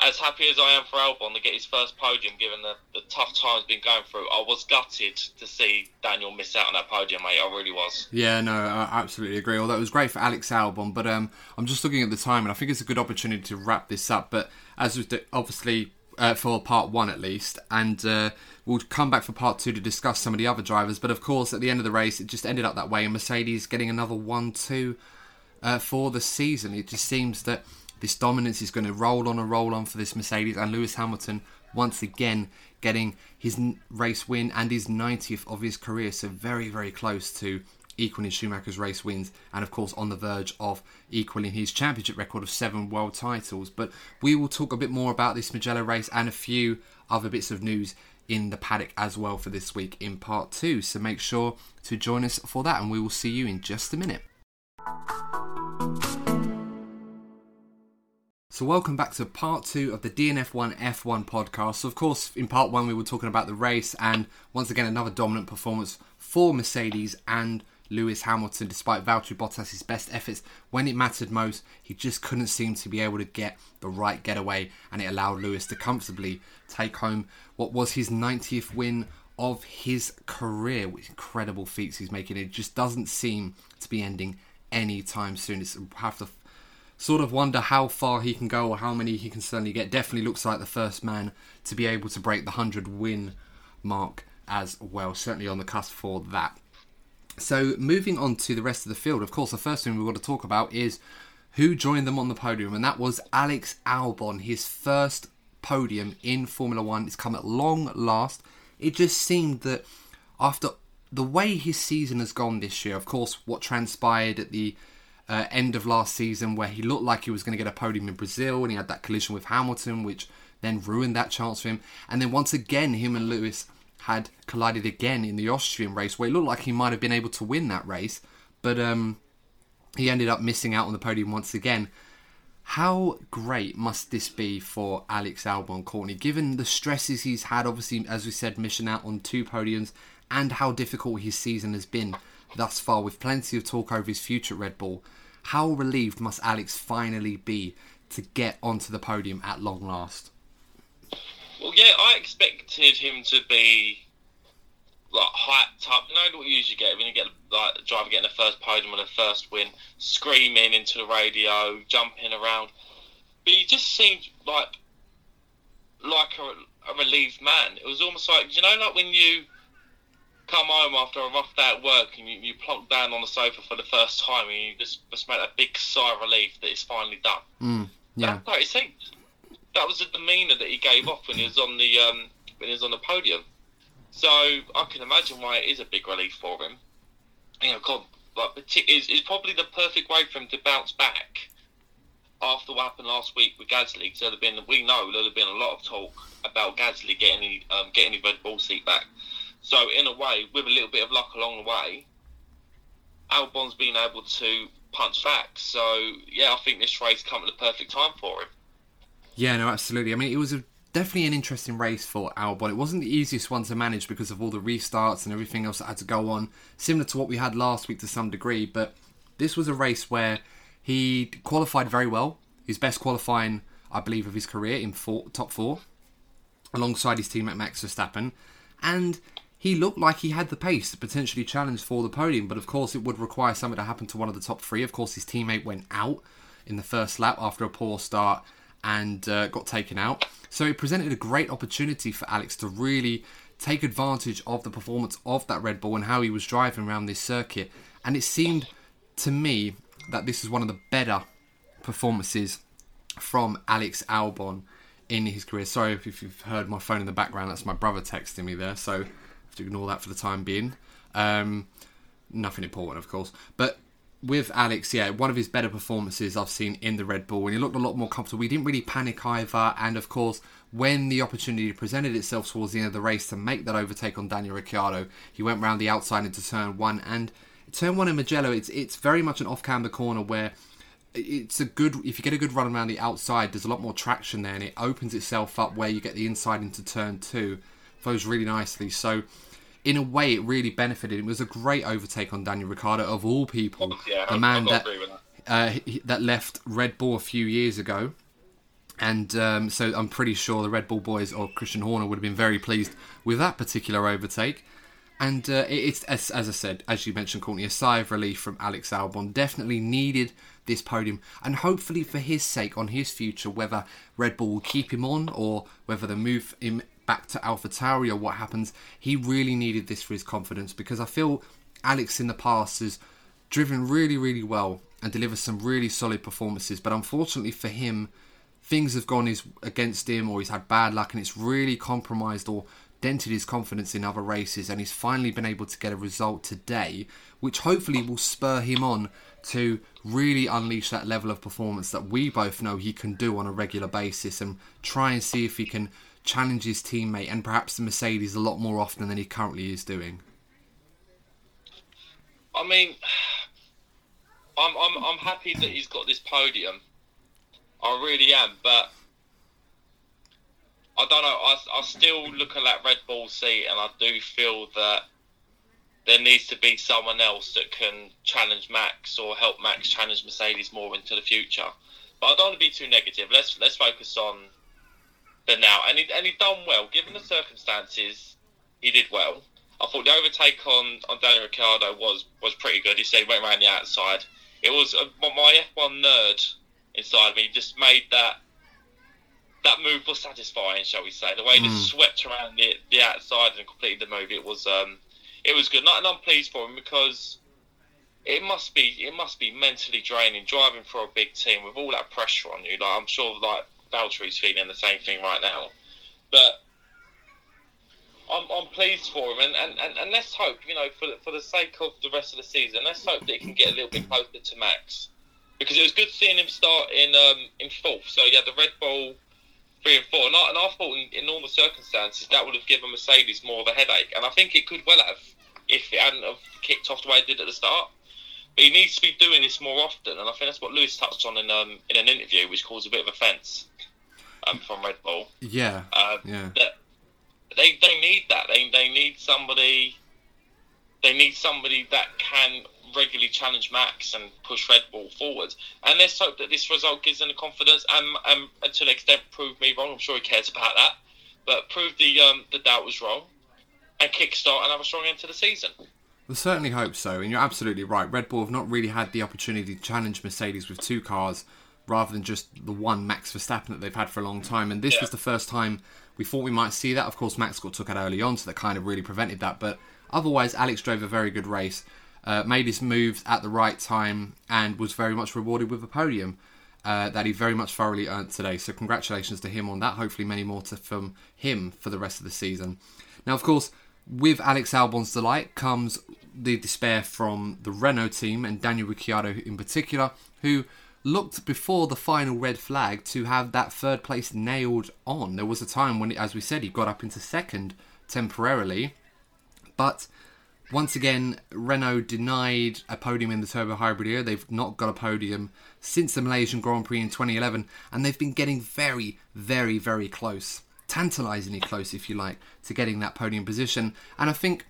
as happy as I am for Albon to get his first podium, given the, the tough times been going through, I was gutted to see Daniel miss out on that podium, mate. I really was. Yeah, no, I absolutely agree. Although it was great for Alex Albon, but um, I'm just looking at the time, and I think it's a good opportunity to wrap this up. But as was obviously uh, for part one at least, and uh, we'll come back for part two to discuss some of the other drivers. But of course, at the end of the race, it just ended up that way, and Mercedes getting another one-two uh, for the season. It just seems that this dominance is going to roll on and roll on for this Mercedes, and Lewis Hamilton once again getting his race win and his 90th of his career. So, very, very close to equaling Schumacher's race wins, and of course, on the verge of equaling his championship record of seven world titles. But we will talk a bit more about this Mugello race and a few other bits of news in the paddock as well for this week in part two. So, make sure to join us for that, and we will see you in just a minute. So, welcome back to part two of the DNF1 F1 podcast. So, of course, in part one, we were talking about the race, and once again, another dominant performance for Mercedes and Lewis Hamilton, despite Valtteri Bottas' best efforts. When it mattered most, he just couldn't seem to be able to get the right getaway, and it allowed Lewis to comfortably take home what was his 90th win of his career. With incredible feats he's making, it just doesn't seem to be ending anytime soon. It's have to sort of wonder how far he can go or how many he can certainly get. Definitely looks like the first man to be able to break the 100 win mark as well. Certainly on the cusp for that. So, moving on to the rest of the field, of course, the first thing we've got to talk about is who joined them on the podium, and that was Alex Albon, his first podium in Formula One. It's come at long last. It just seemed that after the way his season has gone this year, of course, what transpired at the uh, end of last season where he looked like he was going to get a podium in Brazil and he had that collision with Hamilton, which then ruined that chance for him. And then once again, him and Lewis had collided again in the Austrian race where it looked like he might have been able to win that race, but um, he ended up missing out on the podium once again. How great must this be for Alex Albon, Courtney, given the stresses he's had, obviously, as we said, missing out on two podiums, and how difficult his season has been thus far, with plenty of talk over his future at Red Bull. How relieved must Alex finally be to get onto the podium at long last? Well, yeah, I expected him to be like hyped up. You know what you usually get when you get like the driver getting the first podium or the first win, screaming into the radio, jumping around. But he just seemed like like a, a relieved man. It was almost like you know, like when you come home after a rough day at work and you, you plonk down on the sofa for the first time and you just, just make a big sigh of relief that it's finally done. Mm, yeah. It seemed. That was the demeanour that he gave off when he was on the um, when he was on the podium. So I can imagine why it is a big relief for him. You know, God, like it's, it's probably the perfect way for him to bounce back after what happened last week with Gasly. So there been we know there'd have been a lot of talk about Gasly getting um, getting his Red Bull seat back. So in a way, with a little bit of luck along the way, Albon's been able to punch back. So yeah, I think this race come at the perfect time for him. Yeah, no, absolutely. I mean, it was a, definitely an interesting race for Albon. It wasn't the easiest one to manage because of all the restarts and everything else that had to go on, similar to what we had last week to some degree. But this was a race where he qualified very well. His best qualifying, I believe, of his career in four, top four, alongside his teammate Max Verstappen. And he looked like he had the pace to potentially challenge for the podium, but of course it would require something to happen to one of the top three. Of course, his teammate went out in the first lap after a poor start and uh, got taken out. So it presented a great opportunity for Alex to really take advantage of the performance of that Red Bull and how he was driving around this circuit. And it seemed to me that this is one of the better performances from Alex Albon in his career. Sorry if you've heard my phone in the background, that's my brother texting me there, so have to ignore that for the time being. Um, nothing important, of course. But with Alex, yeah, one of his better performances I've seen in the Red Bull, and he looked a lot more comfortable. He didn't really panic either, and of course, when the opportunity presented itself towards the end of the race to make that overtake on Daniel Ricciardo, he went round the outside into turn one, and turn one in Mugello, it's it's very much an off-camber corner where it's a good if you get a good run around the outside there's a lot more traction there and it opens itself up where you get the inside into turn two really nicely. So in a way it really benefited. It was a great overtake on daniel ricciardo of all people. Yeah, the man that with uh, he- that left red bull a few years ago. And um, so I'm pretty sure the Red Bull boys or Christian Horner would have been very pleased with that particular overtake. And uh, it- it's as, as I said, as you mentioned, Courtney, a sigh of relief from Alex Albon. Definitely needed this podium, and hopefully for his sake, on his future, whether Red Bull will keep him on or whether they move him back to AlphaTauri or what happens, he really needed this for his confidence because I feel Alex in the past has driven really, really well and delivered some really solid performances, but unfortunately for him, things have gone his, against him or he's had bad luck and it's really compromised or dented his confidence in other races and he's finally been able to get a result today which hopefully will spur him on to really unleash that level of performance that we both know he can do on a regular basis and try and see if he can challenge his teammate and perhaps the Mercedes a lot more often than he currently is doing. I mean, I'm I'm I'm happy that he's got this podium. I really am, but I don't know. I, I still look at that Red Bull seat, and I do feel that there needs to be someone else that can challenge Max or help Max challenge Mercedes more into the future. But I don't want to be too negative. Let's let's focus on the now, and he and he done well given the circumstances. He did well. I thought the overtake on, on Daniel Ricciardo was, was pretty good. He said he went around the outside. It was uh, my- my F1 nerd inside me just made that that move was satisfying, shall we say? The way he just swept around the, the outside and completed the move, it was um, it was good. Not, and I'm pleased for him because it must be it must be mentally draining driving for a big team with all that pressure on you. Like I'm sure like Valtteri's feeling the same thing right now, but I'm, I'm pleased for him, and, and, and, and let's hope, you know, for for the sake of the rest of the season, let's hope that he can get a little bit closer to Max, because it was good seeing him start in um, in fourth. So he had the Red Bull three and four, and I, and I thought in, in normal circumstances that would have given Mercedes more of a headache, and I think it could well have if it hadn't have kicked off the way it did at the start. But he needs to be doing this more often, and I think that's what Lewis touched on in um, in an interview, which caused a bit of offence um, from Red Bull. Yeah, Uh, yeah. that they they need that. They they need somebody. They need somebody that can regularly challenge Max and push Red Bull forward. And let's hope that this result gives them the confidence and, and, and to an extent prove me wrong. I'm sure he cares about that, but prove the um, the doubt was wrong and kickstart and have a strong end to the season. I certainly hope so, and you're absolutely right. Red Bull have not really had the opportunity to challenge Mercedes with two cars rather than just the one Max Verstappen that they've had for a long time. And this Yeah. was the first time we thought we might see that. Of course, Max got took out early on, so that kind of really prevented that. But otherwise, Alex drove a very good race, uh, made his moves at the right time, and was very much rewarded with a podium. Uh, that he very much thoroughly earned today. So congratulations to him on that. Hopefully, many more to from him for the rest of the season. Now, of course, with Alex Albon's delight comes the despair from the Renault team and Daniel Ricciardo in particular, who looked before the final red flag to have that third place nailed on. There was a time when, as we said, he got up into second temporarily, but once again, Renault denied a podium in the Turbo Hybrid year. They've not got a podium since the Malaysian Grand Prix in 2011, and they've been getting very, very, very close. Tantalisingly close, if you like, to getting that podium position. And I think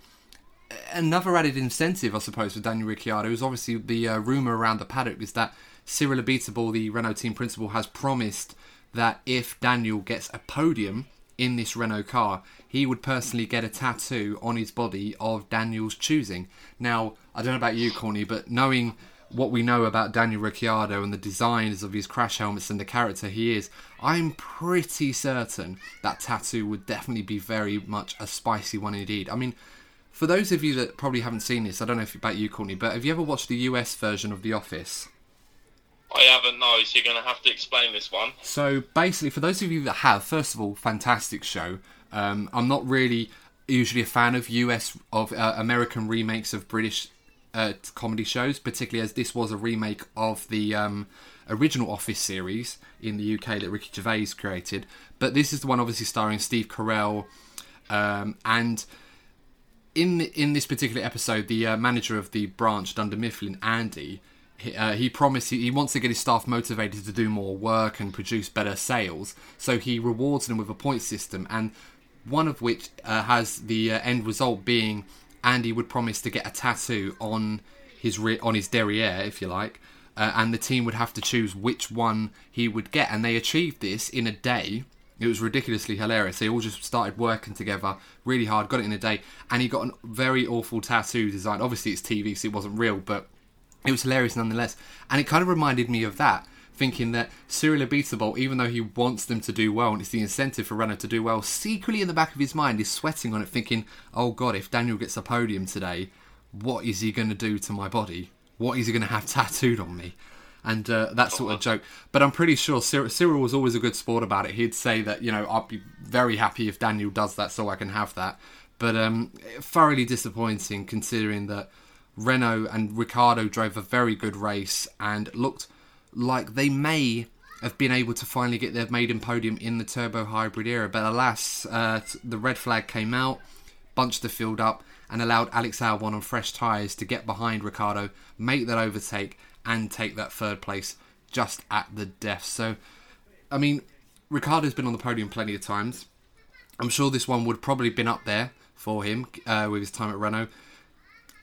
another added incentive, I suppose, for Daniel Ricciardo is obviously the uh, rumour around the paddock is that Cyril Abiteboul, the Renault team principal, has promised that if Daniel gets a podium in this Renault car, he would personally get a tattoo on his body of Daniel's choosing. Now, I don't know about you, Corny, but knowing what we know about Daniel Ricciardo and the designs of his crash helmets and the character he is, I'm pretty certain that tattoo would definitely be very much a spicy one indeed. I mean, for those of you that probably haven't seen this, I don't know if about you, Courtney, but have you ever watched the US version of The Office? I haven't, no, so you're going to have to explain this one. So basically, for those of you that have, first of all, fantastic show. Um, I'm not really usually a fan of US of uh, American remakes of British uh, comedy shows, particularly as this was a remake of the um, original Office series in the UK that Ricky Gervais created. But this is the one obviously starring Steve Carell um, and in in this particular episode, the uh, manager of the branch, Dunder Mifflin, Andy, he, uh, he promised he, he, wants to get his staff motivated to do more work and produce better sales. So he rewards them with a point system, and one of which uh, has the uh, end result being Andy would promise to get a tattoo on his re- on his derriere, if you like, uh, and the team would have to choose which one he would get, and they achieved this in a day it was ridiculously hilarious. They all just started working together really hard, got it in a day, and he got a very awful tattoo design. Obviously, it's TV, so it wasn't real, but it was hilarious nonetheless. And it kind of reminded me of that, thinking that Cyril Abiteboul, even though he wants them to do well and it's the incentive for Renault to do well, secretly in the back of his mind is sweating on it, thinking, oh god, if Daniel gets a podium today, what is he going to do to my body? What is he going to have tattooed on me? and uh, that sort of joke. But I'm pretty sure Cyril, Cyril, was always a good sport about it. He'd say that you know I'd be very happy if Daniel does that, so I can have that. But um, thoroughly disappointing considering that Renault and Ricciardo drove a very good race and looked like they may have been able to finally get their maiden podium in the turbo hybrid era. But alas, uh, the red flag came out, bunched the field up, and allowed Alex Albon on fresh tyres to get behind Ricciardo, make that overtake, and take that third place just at the death. So, I mean, Ricciardo's been on the podium plenty of times. I'm sure this one would probably been up there for him uh, with his time at Renault.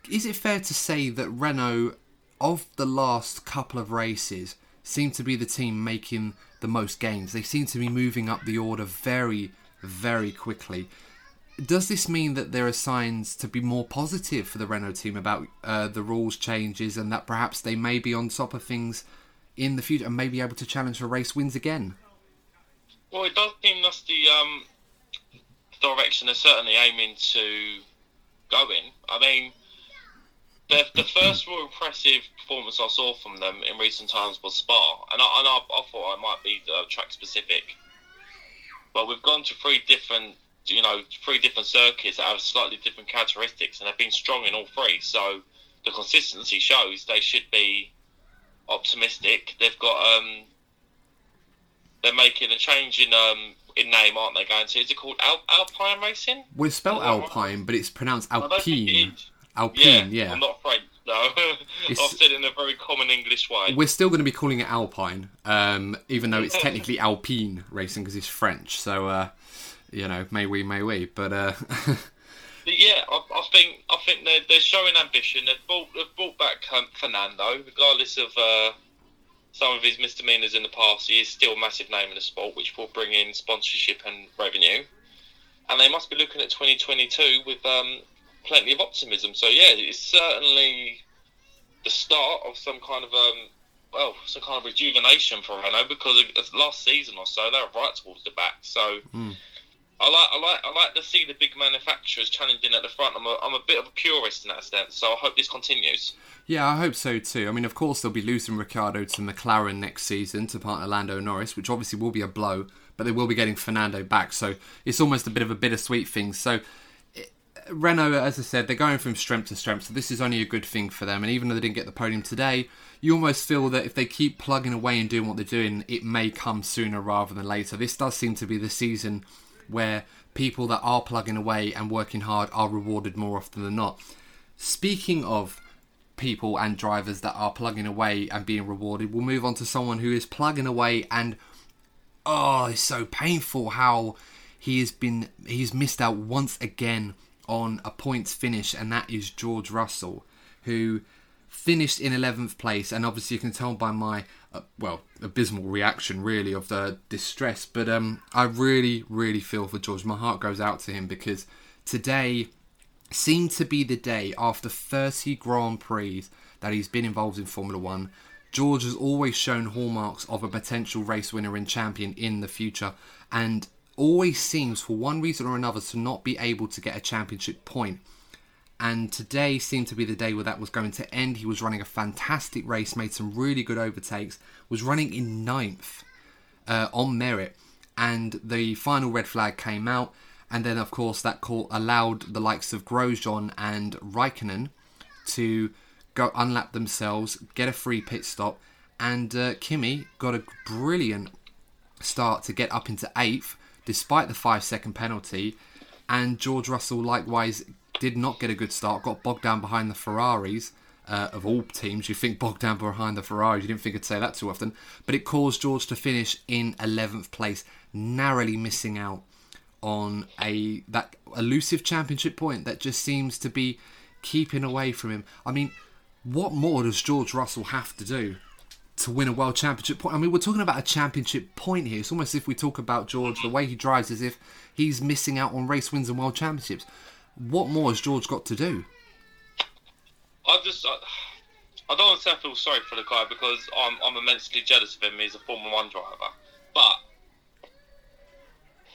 Is it fair to say that Renault, of the last couple of races, seem to be the team making the most gains? They seem to be moving up the order very, very quickly does this mean that there are signs to be more positive for the Renault team about uh, the rules changes and that perhaps they may be on top of things in the future and may be able to challenge for race wins again? Well, it does seem that's the um, direction they're certainly aiming to go in. I mean, the, the first real impressive performance I saw from them in recent times was Spa, and I, and I, I thought I might be uh, track specific. But we've gone to three different you know, three different circuits that have slightly different characteristics, and they've been strong in all three. So the consistency shows they should be optimistic. They've got um, they're making a change in um in name, aren't they? Going to is it called Al- Alpine Racing? We spell Alpine, but it's pronounced Alpine. Alpine, yeah, yeah. I'm not French. No, I've said it in a very common English way. We're still going to be calling it Alpine, um, even though it's technically Alpine Racing because it's French. So uh, you know, may we, may we. But uh, yeah, I, I, think I think they're, they're showing ambition. They've brought they've brought back um, Fernando, regardless of uh, some of his misdemeanors in the past. He is still a massive name in the sport, which will bring in sponsorship and revenue. And they must be looking at 2022 with um, plenty of optimism. So yeah, it's certainly the start of some kind of um, well, some kind of rejuvenation for Renault because last season or so they were right towards the back. So. Mm I like, I like, I like to see the big manufacturers challenging at the front. I'm a, I'm a bit of a purist in that sense, so I hope this continues. Yeah, I hope so too. I mean, of course, they'll be losing Ricciardo to McLaren next season to partner Lando Norris, which obviously will be a blow, but they will be getting Fernando back, so it's almost a bit of a bittersweet thing. So, Renault, as I said, they're going from strength to strength, so this is only a good thing for them. And even though they didn't get the podium today, you almost feel that if they keep plugging away and doing what they're doing, it may come sooner rather than later. This does seem to be the season where people that are plugging away and working hard are rewarded more often than not. Speaking of people and drivers that are plugging away and being rewarded, we'll move on to someone who is plugging away and oh, it's so painful how he has been he's missed out once again on a points finish, and that is George Russell, who finished in 11th place, and obviously you can tell by my uh, well abysmal reaction, really, of the distress. But um, I really, really feel for George. My heart goes out to him because today seemed to be the day after 30 Grand Prix that he's been involved in Formula One. George has always shown hallmarks of a potential race winner and champion in the future, and always seems, for one reason or another, to not be able to get a championship point. And today seemed to be the day where that was going to end. He was running a fantastic race, made some really good overtakes, was running in ninth uh, on merit, and the final red flag came out, and then of course that call allowed the likes of Grosjean and Raikkonen to go unlap themselves, get a free pit stop, and uh, Kimi got a brilliant start to get up into eighth despite the five second penalty, and George Russell likewise did not get a good start, got bogged down behind the Ferraris. Uh, of all teams, you think bogged down behind the Ferraris. You didn't think I'd say that too often, but it caused George to finish in 11th place, narrowly missing out on a that elusive championship point that just seems to be keeping away from him. I mean, what more does George Russell have to do to win a world championship point? I mean, we're talking about a championship point here. It's almost as if we talk about George the way he drives as if he's missing out on race wins and world championships. What more has George got to do? I just, I, I don't want to feel sorry for the guy because I'm, I'm immensely jealous of him. He's a Formula One driver, but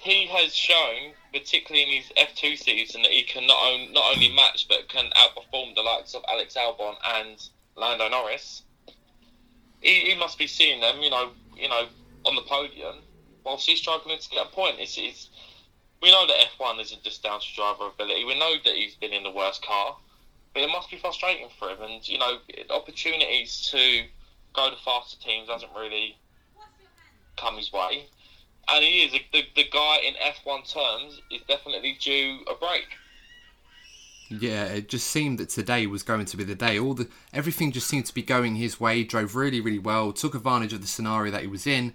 he has shown, particularly in his F2 season, that he can not, on, not only match but can outperform the likes of Alex Albon and Lando Norris. He, he must be seeing them, you know, you know, on the podium, whilst he's struggling to get a point. It's, it's we know that F1 isn't just down to driver ability. We know that he's been in the worst car, but it must be frustrating for him. And you know, opportunities to go to faster teams hasn't really come his way. And he is the, the guy in F1 terms is definitely due a break. Yeah, it just seemed that today was going to be the day. All the everything just seemed to be going his way. Drove really, really well. Took advantage of the scenario that he was in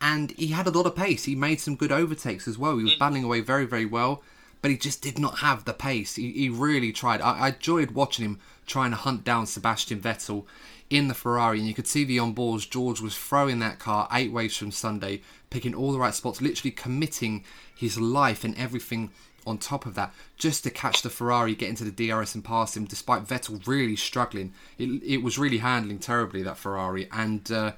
and he had a lot of pace. He made some good overtakes as well. He was mm. battling away very, very well, but he just did not have the pace. He, he really tried. I, I, enjoyed watching him trying to hunt down Sebastian Vettel in the Ferrari, and you could see the onboards. George was throwing that car eight ways from Sunday, picking all the right spots, literally committing his life and everything on top of that just to catch the Ferrari, get into the DRS and pass him, despite Vettel really struggling. It, it was really handling terribly that Ferrari, and. Uh,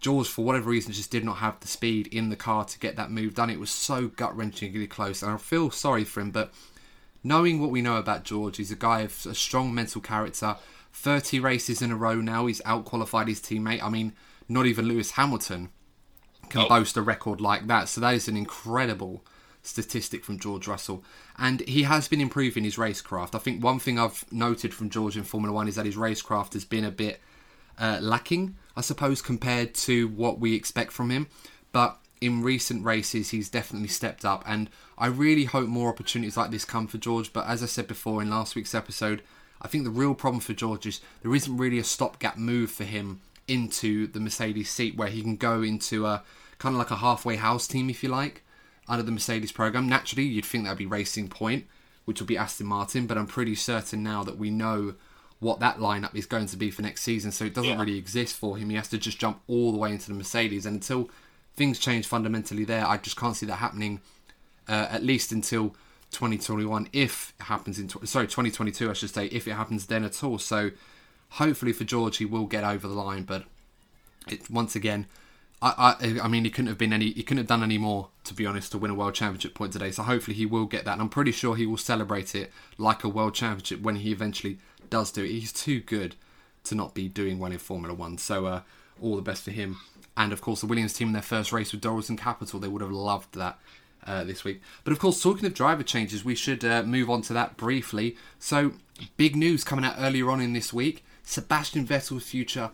George, for whatever reason, just did not have the speed in the car to get that move done. It was so gut wrenchingly close, and I feel sorry for him. But knowing what we know about George, he's a guy of a strong mental character. 30 races in a row now, he's outqualified his teammate. I mean, not even Lewis Hamilton can oh. boast a record like that. So that is an incredible statistic from George Russell. And he has been improving his racecraft. I think one thing I've noted from George in Formula One is that his racecraft has been a bit uh, lacking I suppose, compared to what we expect from him. But in recent races, he's definitely stepped up, and I really hope more opportunities like this come for George. But as I said before in last week's episode, I think the real problem for George is there isn't really a stopgap move for him into the Mercedes seat where he can go into a kind of like a halfway house team, if you like, under the Mercedes program. Naturally, you'd think that'd be Racing Point, which will be Aston Martin, but I'm pretty certain now that we know what that lineup is going to be for next season. So it doesn't yeah. really exist for him. He has to just jump all the way into the Mercedes. And until things change fundamentally there, I just can't see that happening. Uh, at least until 2021, if it happens in sorry 2022, I should say, if it happens then at all. So hopefully for George, he will get over the line. But it, once again, I, I, I mean, he couldn't have been any, he couldn't have done any more, to be honest, to win a world championship point today. So hopefully he will get that, and I'm pretty sure he will celebrate it like a world championship when he eventually does do it. He's too good to not be doing well in Formula One. So uh, all the best for him. And of course, the Williams team in their first race with Dorilton Capital, they would have loved that. Uh, this week. But of course, talking of driver changes, we should uh, move on to that briefly. So, big news coming out earlier on in this week Sebastian Vettel's future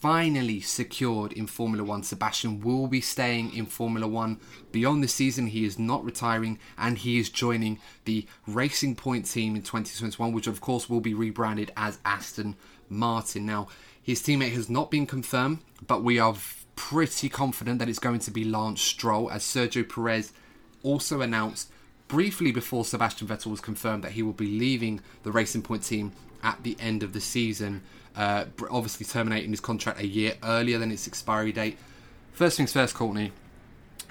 finally secured in Formula One. Sebastian will be staying in Formula One beyond the season. He is not retiring and he is joining the Racing Point team in 2021, which of course will be rebranded as Aston Martin. Now, his teammate has not been confirmed, but we are pretty confident that it's going to be Lance Stroll, as Sergio Perez also announced briefly before Sebastian Vettel was confirmed that he will be leaving the Racing Point team at the end of the season. Uh, obviously terminating his contract a year earlier than its expiry date. First things first, Courtney.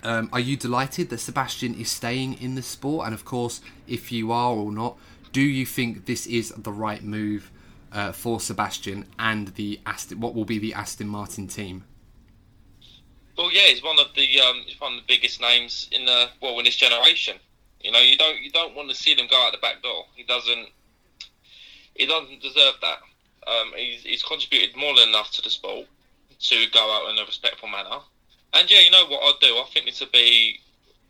Um, are you delighted that Sebastian is staying in the sport? And of course, if you are or not, do you think this is the right move uh, for Sebastian and the Aston, what will be the Aston Martin team? Well, yeah, he's one of the um, he's one of the biggest names in the well in this generation. You know, you don't you don't want to see him go out the back door. He doesn't he doesn't deserve that. Um, he's, he's contributed more than enough to the sport to go out in a respectful manner. And yeah, you know what I'll do. I think this will be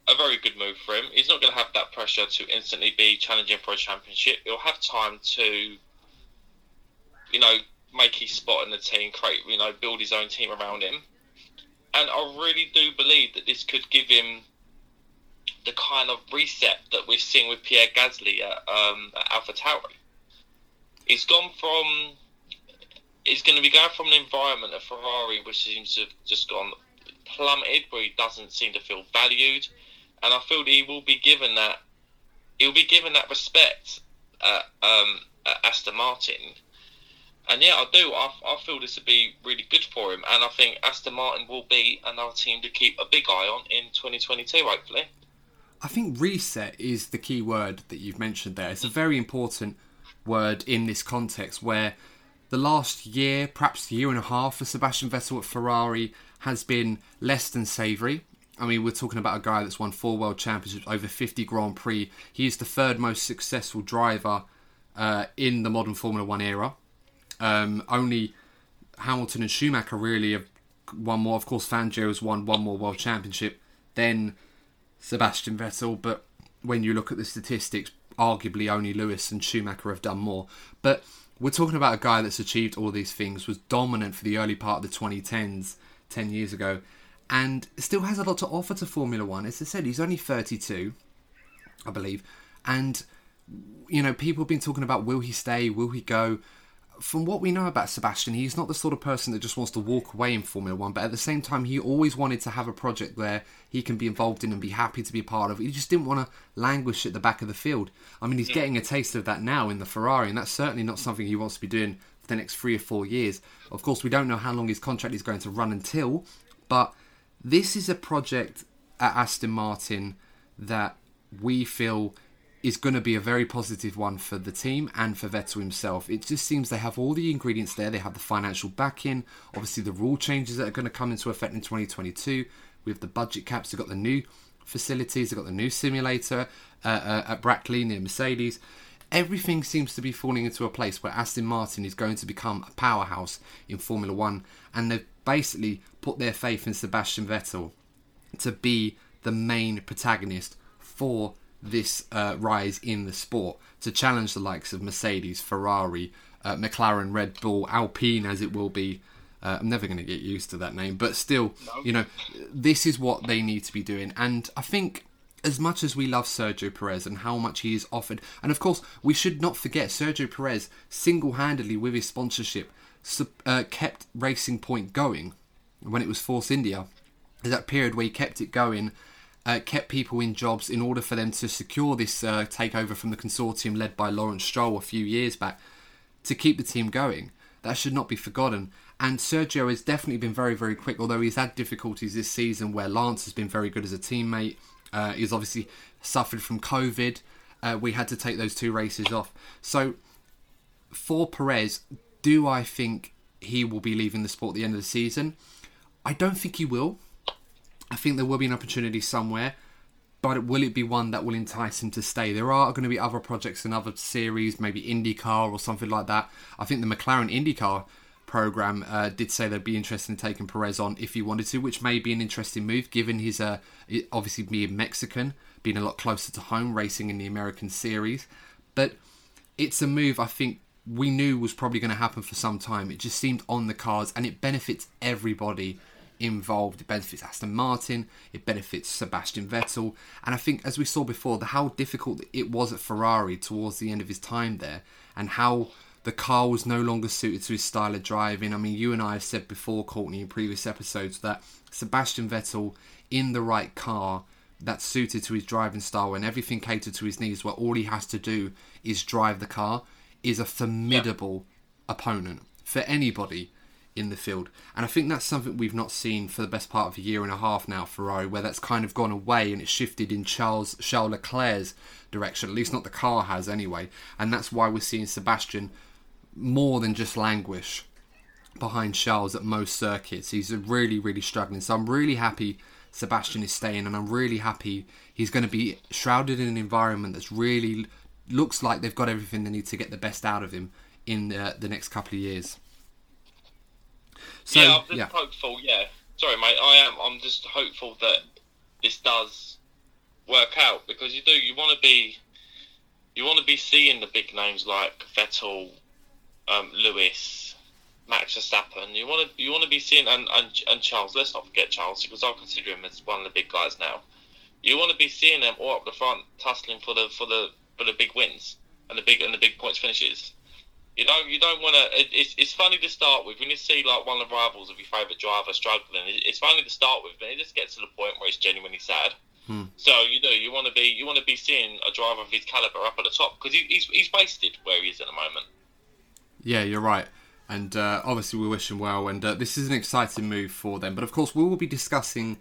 a very good move for him. He's not going to have that pressure to instantly be challenging for a championship. He'll have time to, you know, make his spot in the team, create, you know, build his own team around him. And I really do believe that this could give him the kind of reset that we've seen with Pierre Gasly at, um, at AlphaTauri. He's gone from he's going to be going from an environment at Ferrari which seems to have just gone plummeted, where he doesn't seem to feel valued, and I feel he will be given that he'll be given that respect at, um, at Aston Martin. And yeah, I do. I, I feel this would be really good for him, and I think Aston Martin will be another team to keep a big eye on in 2022, hopefully. I think reset is the key word that you've mentioned there. It's a very important word in this context where the last year, perhaps year and a half for Sebastian Vettel at Ferrari has been less than savoury. I mean, we're talking about a guy that's won four world championships, over 50 Grand Prix. He is the third most successful driver uh, in the modern Formula One era. Um, only Hamilton and Schumacher really have won more. Of course, Fangio has won one more world championship than Sebastian Vettel. But when you look at the statistics, arguably only Lewis and Schumacher have done more. But we're talking about a guy that's achieved all these things, was dominant for the early part of the 2010s, 10 years ago, and still has a lot to offer to Formula One. As I said, he's only 32, I believe, and you know, people have been talking about will he stay, will he go from what we know about Sebastian, he's not the sort of person that just wants to walk away in Formula One, but at the same time, he always wanted to have a project where he can be involved in and be happy to be part of. He just didn't want to languish at the back of the field. I mean, he's getting a taste of that now in the Ferrari, and that's certainly not something he wants to be doing for the next three or four years. Of course, we don't know how long his contract is going to run until, but this is a project at Aston Martin that we feel is going to be a very positive one for the team and for Vettel himself. It just seems they have all the ingredients there. They have the financial backing, obviously the rule changes that are going to come into effect in 2022 with the budget caps. They've got the new facilities, they've got the new simulator uh, uh, at Brackley near Mercedes. Everything seems to be falling into a place where Aston Martin is going to become a powerhouse in Formula One, and they've basically put their faith in Sebastian Vettel to be the main protagonist for this uh, rise in the sport to challenge the likes of Mercedes, Ferrari, uh, McLaren, Red Bull, Alpine, as it will be. Uh, I'm never going to get used to that name, but still, no. you know, this is what they need to be doing. And I think, as much as we love Sergio Perez and how much he is offered, and of course, we should not forget Sergio Perez single handedly with his sponsorship uh, kept Racing Point going when it was Force India. That period where he kept it going uh, kept people in jobs in order for them to secure this uh, takeover from the consortium led by Lawrence Stroll a few years back to keep the team going. That should not be forgotten. And Sergio has definitely been very, very quick, although he's had difficulties this season where Lance has been very good as a teammate. Uh, he's obviously suffered from COVID. Uh, we had to take those two races off. So, for Perez, do I think he will be leaving the sport at the end of the season? I don't think he will. I think there will be an opportunity somewhere, but will it be one that will entice him to stay? There are going to be other projects and other series, maybe IndyCar or something like that. I think the McLaren IndyCar program uh, did say they'd be interested in taking Perez on if he wanted to, which may be an interesting move given his uh, obviously being Mexican, being a lot closer to home, racing in the American series. But it's a move I think we knew was probably going to happen for some time. It just seemed on the cards, and it benefits everybody involved. It benefits Aston Martin, it benefits Sebastian Vettel, and I think, as we saw before, the how difficult it was at Ferrari towards the end of his time there, and how the car was no longer suited to his style of driving. I mean, you and I have said before, Courtney, in previous episodes, that Sebastian Vettel in the right car that's suited to his driving style and everything catered to his needs, where all he has to do is drive the car, is a formidable yeah. opponent for anybody in the field. And I think that's something we've not seen for the best part of a year and a half now, Ferrari, where that's kind of gone away and it's shifted in Charles Charles Leclerc's direction. At least not the car has anyway. And that's why we're seeing Sebastian more than just languish behind Charles at most circuits. He's really, really struggling. So I'm really happy Sebastian is staying, and I'm really happy he's going to be shrouded in an environment that's really looks like they've got everything they need to get the best out of him in uh, the next couple of years. So, yeah, I'm just yeah. hopeful. Yeah, sorry, mate. I am. I'm just hopeful that this does work out because you do. You want to be. You want to be seeing the big names like Vettel, um, Lewis, Max Verstappen. You want to. You want to be seeing and, and and Charles. Let's not forget Charles because I consider him as one of the big guys now. You want to be seeing them all up the front, tussling for the for the for the big wins and the big and the big points finishes. You don't you don't want to. It, it's it's funny to start with when you see like one of the rivals of your favourite driver struggling. It, it's funny to start with, but it just gets to the point where it's genuinely sad. Hmm. So you know you want to be you want to be seeing a driver of his caliber up at the top because he, he's he's wasted where he is at the moment. Yeah, you're right. And uh, obviously, we wish him well. And uh, this is an exciting move for them. But of course, we will be discussing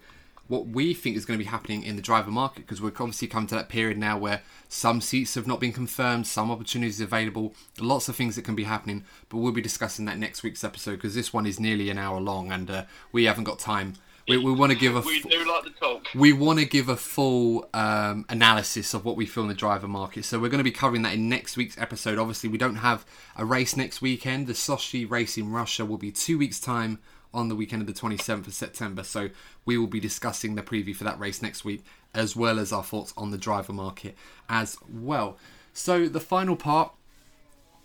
what we think is going to be happening in the driver market because we're obviously coming to that period now where some seats have not been confirmed, some opportunities available, lots of things that can be happening. But we'll be discussing that next week's episode because this one is nearly an hour long and uh, we haven't got time. We, we want to give a. we do like the talk. We want to give a full um, analysis of what we feel in the driver market. So we're going to be covering that in next week's episode. Obviously, we don't have a race next weekend. The Sochi race in Russia will be two weeks' time on the weekend of the 27th of September. So we will be discussing the preview for that race next week, as well as our thoughts on the driver market as well. So the final part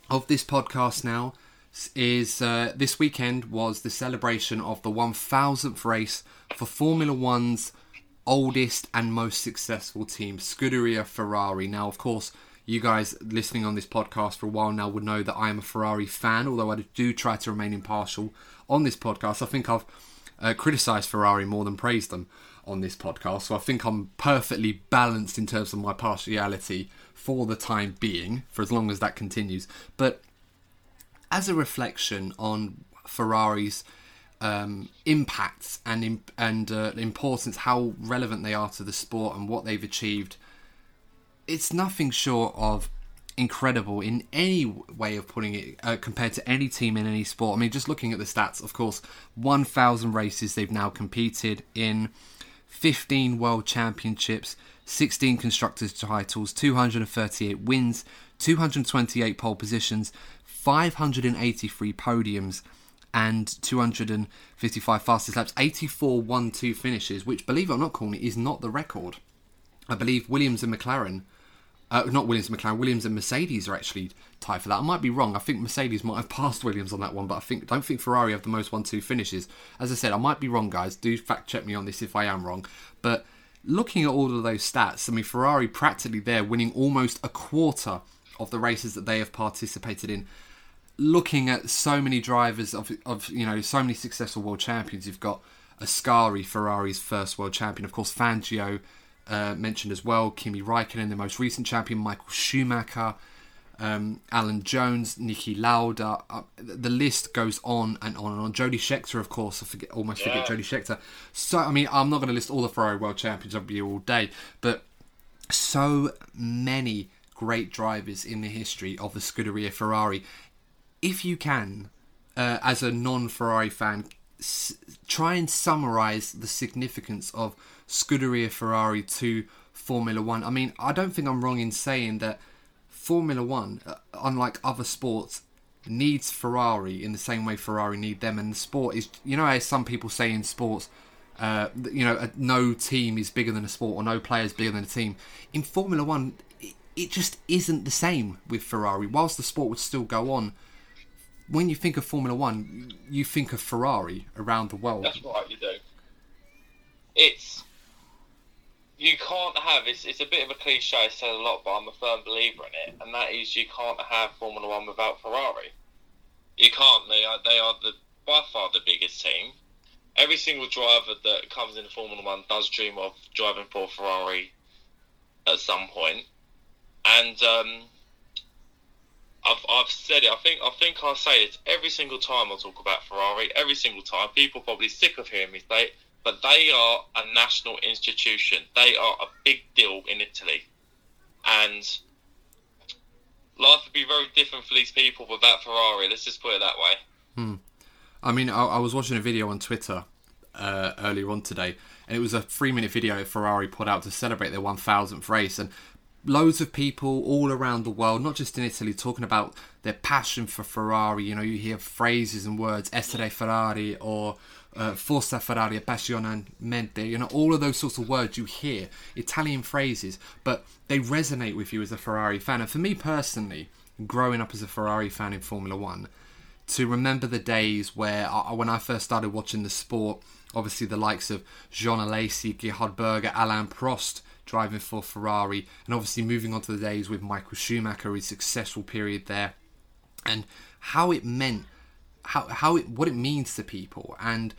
of this podcast now is uh, this weekend was the celebration of the 1000th race for Formula One's oldest and most successful team, Scuderia Ferrari. Now, of course, you guys listening on this podcast for a while now would know that I am a Ferrari fan, although I do try to remain impartial on this podcast. I think I've uh, criticised Ferrari more than praised them on this podcast, so I think I'm perfectly balanced in terms of my partiality for the time being, for as long as that continues. But as a reflection on Ferrari's um, impacts and and uh, importance, how relevant they are to the sport and what they've achieved, it's nothing short of incredible in any way of putting it uh, compared to any team in any sport. I mean, just looking at the stats, of course, 1,000 races they've now competed in, 15 world championships, 16 constructors titles, 238 wins, 228 pole positions, 583 podiums, and 255 fastest laps, 84 1 2 finishes, which, believe it or not, Corny, is not the record. I believe Williams and McLaren uh, not Williams and McLaren. Williams and Mercedes are actually tied for that. I might be wrong. I think Mercedes might have passed Williams on that one, but I think don't think Ferrari have the most one-two finishes. As I said, I might be wrong, guys. Do fact check me on this if I am wrong. But looking at all of those stats, I mean Ferrari practically there, winning almost a quarter of the races that they have participated in. Looking at so many drivers of, of you know so many successful world champions, you've got Ascari, Ferrari's first world champion, of course Fangio uh, mentioned as well. Kimi Raikkonen, the most recent champion, Michael Schumacher, um, Alan Jones, Niki Lauda. Uh, the list goes on and on and on. Jody Scheckter, of course, I forget, almost yeah. forget Jody Scheckter. So, I mean, I'm not going to list all the Ferrari World Champions of you all day, but so many great drivers in the history of the Scuderia Ferrari. If you can, uh, as a non-Ferrari fan, s- try and summarize the significance of Scuderia Ferrari to Formula One. I mean, I don't think I'm wrong in saying that Formula One, uh, unlike other sports, needs Ferrari in the same way Ferrari need them. And the sport is, you know, as some people say in sports, uh, you know, no team is bigger than a sport or no player is bigger than a team. In Formula One, it just isn't the same with Ferrari. Whilst the sport would still go on, when you think of Formula One, you think of Ferrari around the world. That's right, you do. It's you can't have it's, it's a bit of a cliche I said a lot but I'm a firm believer in it and that is you can't have Formula One without Ferrari you can't they are they are the by far the biggest team every single driver that comes into Formula One does dream of driving for Ferrari at some point and um, I've, I've said it. I think I think I say it every single time I talk about Ferrari. Every single time, people are probably sick of hearing me say but they are a national institution. They are a big deal in Italy, and life would be very different for these people without Ferrari. Let's just put it that way. Hmm. I mean, I, I was watching a video on Twitter uh, earlier on today, and it was a three-minute video Ferrari put out to celebrate their 1,000th race, and loads of people all around the world, not just in Italy, talking about their passion for Ferrari. You know, you hear phrases and words, "Essere Ferrari" or uh, "Forza Ferrari," "Appassionatamente." You know, all of those sorts of words you hear, Italian phrases, but they resonate with you as a Ferrari fan. And for me personally, growing up as a Ferrari fan in Formula One to remember the days where I, when I first started watching the sport, obviously the likes of Jean Alesi, Gerhard Berger, Alain Prost driving for Ferrari, and obviously moving on to the days with Michael Schumacher, his successful period there, and how it meant, how how it what it means to people, and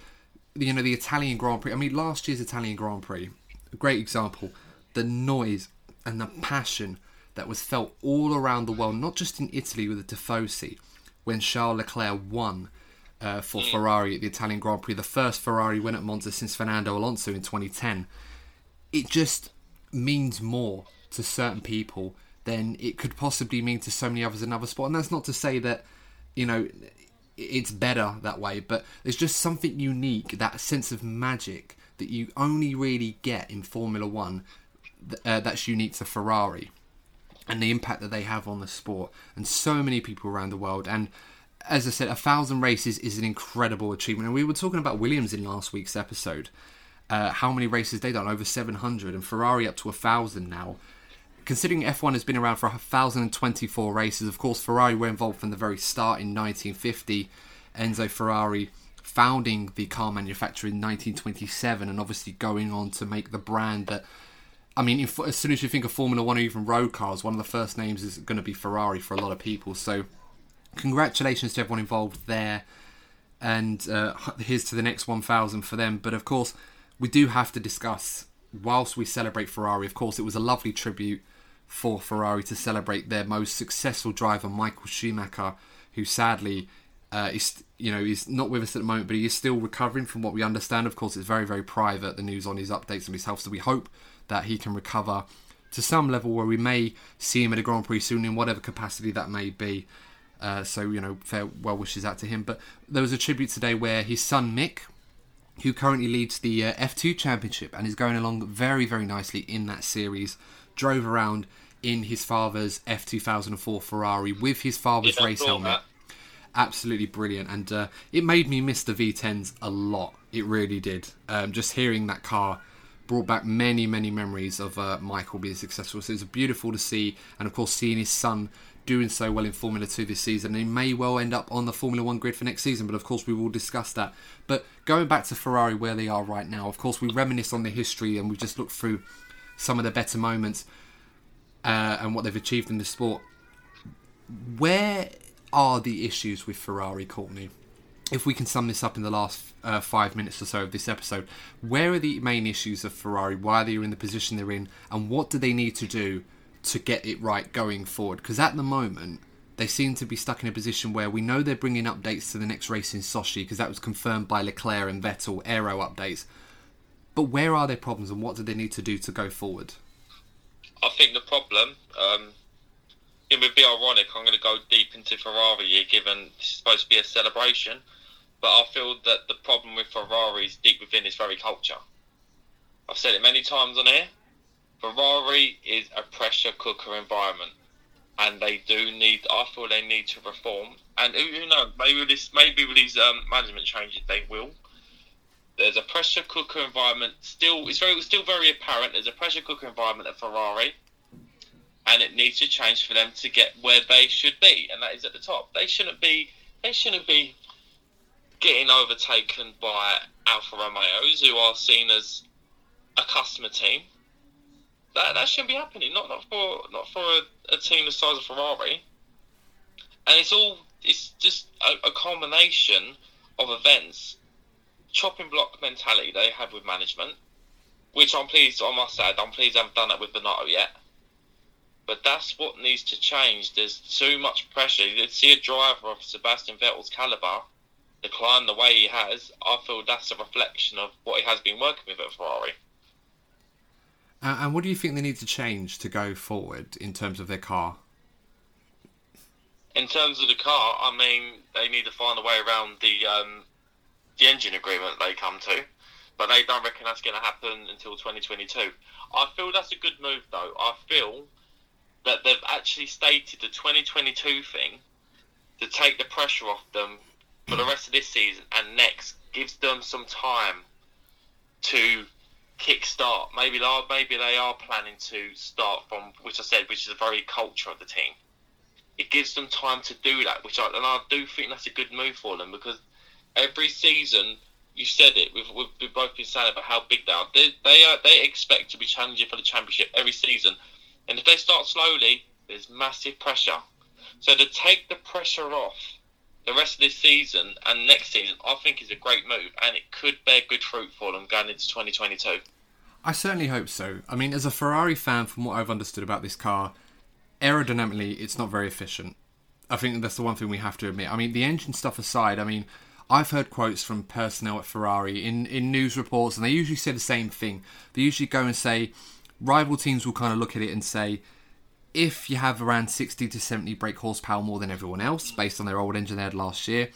you know the Italian Grand Prix. I mean, last year's Italian Grand Prix, a great example, the noise and the passion that was felt all around the world, not just in Italy with the Tifosi, when Charles Leclerc won uh, for Ferrari at the Italian Grand Prix, the first Ferrari win at Monza since Fernando Alonso in 2010. It just means more to certain people than it could possibly mean to so many others in another sport. And that's not to say that, you know, it's better that way, but there's just something unique, that sense of magic that you only really get in Formula One uh, that's unique to Ferrari and the impact that they have on the sport and so many people around the world. And as I said, a thousand races is an incredible achievement. And we were talking about Williams in last week's episode. Uh, how many races they done? Over 700, and Ferrari up to a thousand now. Considering F1 has been around for 1,024 races, of course, Ferrari were involved from the very start in 1950. Enzo Ferrari founding the car manufacturer in 1927, and obviously going on to make the brand that I mean, if, as soon as you think of Formula One or even road cars, one of the first names is going to be Ferrari for a lot of people. So, congratulations to everyone involved there, and uh, here's to the next 1,000 for them. But of course, we do have to discuss, whilst we celebrate Ferrari, of course, it was a lovely tribute for Ferrari to celebrate their most successful driver, Michael Schumacher, who sadly uh, is you know he's not with us at the moment, but he is still recovering from what we understand. Of course, it's very very private the news on his updates on his health, so we hope that he can recover to some level where we may see him at a Grand Prix soon in whatever capacity that may be. Uh, so you know, fair well wishes out to him. But there was a tribute today where his son Mick, who currently leads the uh, F2 Championship and is going along very very nicely in that series, drove around in his father's F2004 Ferrari with his father's Yeah, race helmet. that. absolutely brilliant. And uh, it made me miss the v10s a lot. It really did. Um, just hearing that car brought back many many memories of uh, michael being successful. So it's beautiful to see. And of course seeing his son doing so well in formula 2 this season. And he may well end up on the formula 1 grid for next season but of course we will discuss that. But going back to ferrari where they are right now of course we reminisce on the history and we just look through some of the better moments uh, and what they've achieved in the sport where are the issues with Ferrari, Courtney? If we can sum this up in the last uh, five minutes or so of this episode, where are the main issues of Ferrari? Why they're in the position they're in? And what do they need to do to get it right going forward? Because at the moment, they seem to be stuck in a position where we know they're bringing updates to the next race in Sochi because that was confirmed by Leclerc and Vettel, aero updates. But where are their problems and what do they need to do to go forward? I think the problem, um, it would be ironic. I'm going to go deep into Ferrari here, given is supposed to be a celebration. But I feel that the problem with Ferrari is deep within its very culture. I've said it many times on here. Ferrari is a pressure cooker environment, and they do need. I feel they need to reform. And who who knows? Maybe with this, maybe with these um, management changes, they will. There's a pressure cooker environment. Still, it's very, still very apparent. There's a pressure cooker environment at Ferrari and it needs to change for them to get where they should be, and that is at the top. They shouldn't be. They shouldn't be getting overtaken by Alfa Romeos, who are seen as a customer team. That that shouldn't be happening. Not not for not for a, a team the size of Ferrari. And it's all. It's just a, a of events, chopping block mentality they have with management, which I'm pleased. I must add, I'm pleased I haven't done that with Binotto yet But that's what needs to change. There's too much pressure. You see a driver of Sebastian Vettel's caliber decline the way he has. I feel that's a reflection of what he has been working with at Ferrari. Uh, and what do you think they need to change to go forward in terms of their car? In terms of the car, I mean, they need to find a way around the um, the engine agreement they come to, but they don't reckon that's going to happen until 2022. I feel that's a good move, though. I feel that they've actually stated the 2022 thing to take the pressure off them for the rest of this season and next, gives them some time to kick-start. Maybe maybe they are planning to start from, which I said, which is the very culture of the team. It gives them time to do that, which I, and I do think that's a good move for them because every season, you said it, we've, we've both been saying about how big they are. They, they are. they expect to be challenging for the championship every season, and if they start slowly, there's massive pressure. So to take the pressure off the rest of this season and next season, I think is a great move, and it could bear good fruit for them going into 2022. I certainly hope so. I mean, as a Ferrari fan, from what I've understood about this car, aerodynamically, it's not very efficient. I think that's the one thing we have to admit. I mean, the engine stuff aside, I mean, I've heard quotes from personnel at Ferrari in, in news reports, and they usually say the same thing. They usually go and say, rival teams will kind of look at it and say, if you have around 60 to 70 brake horsepower more than everyone else, based on their old engine they had last year,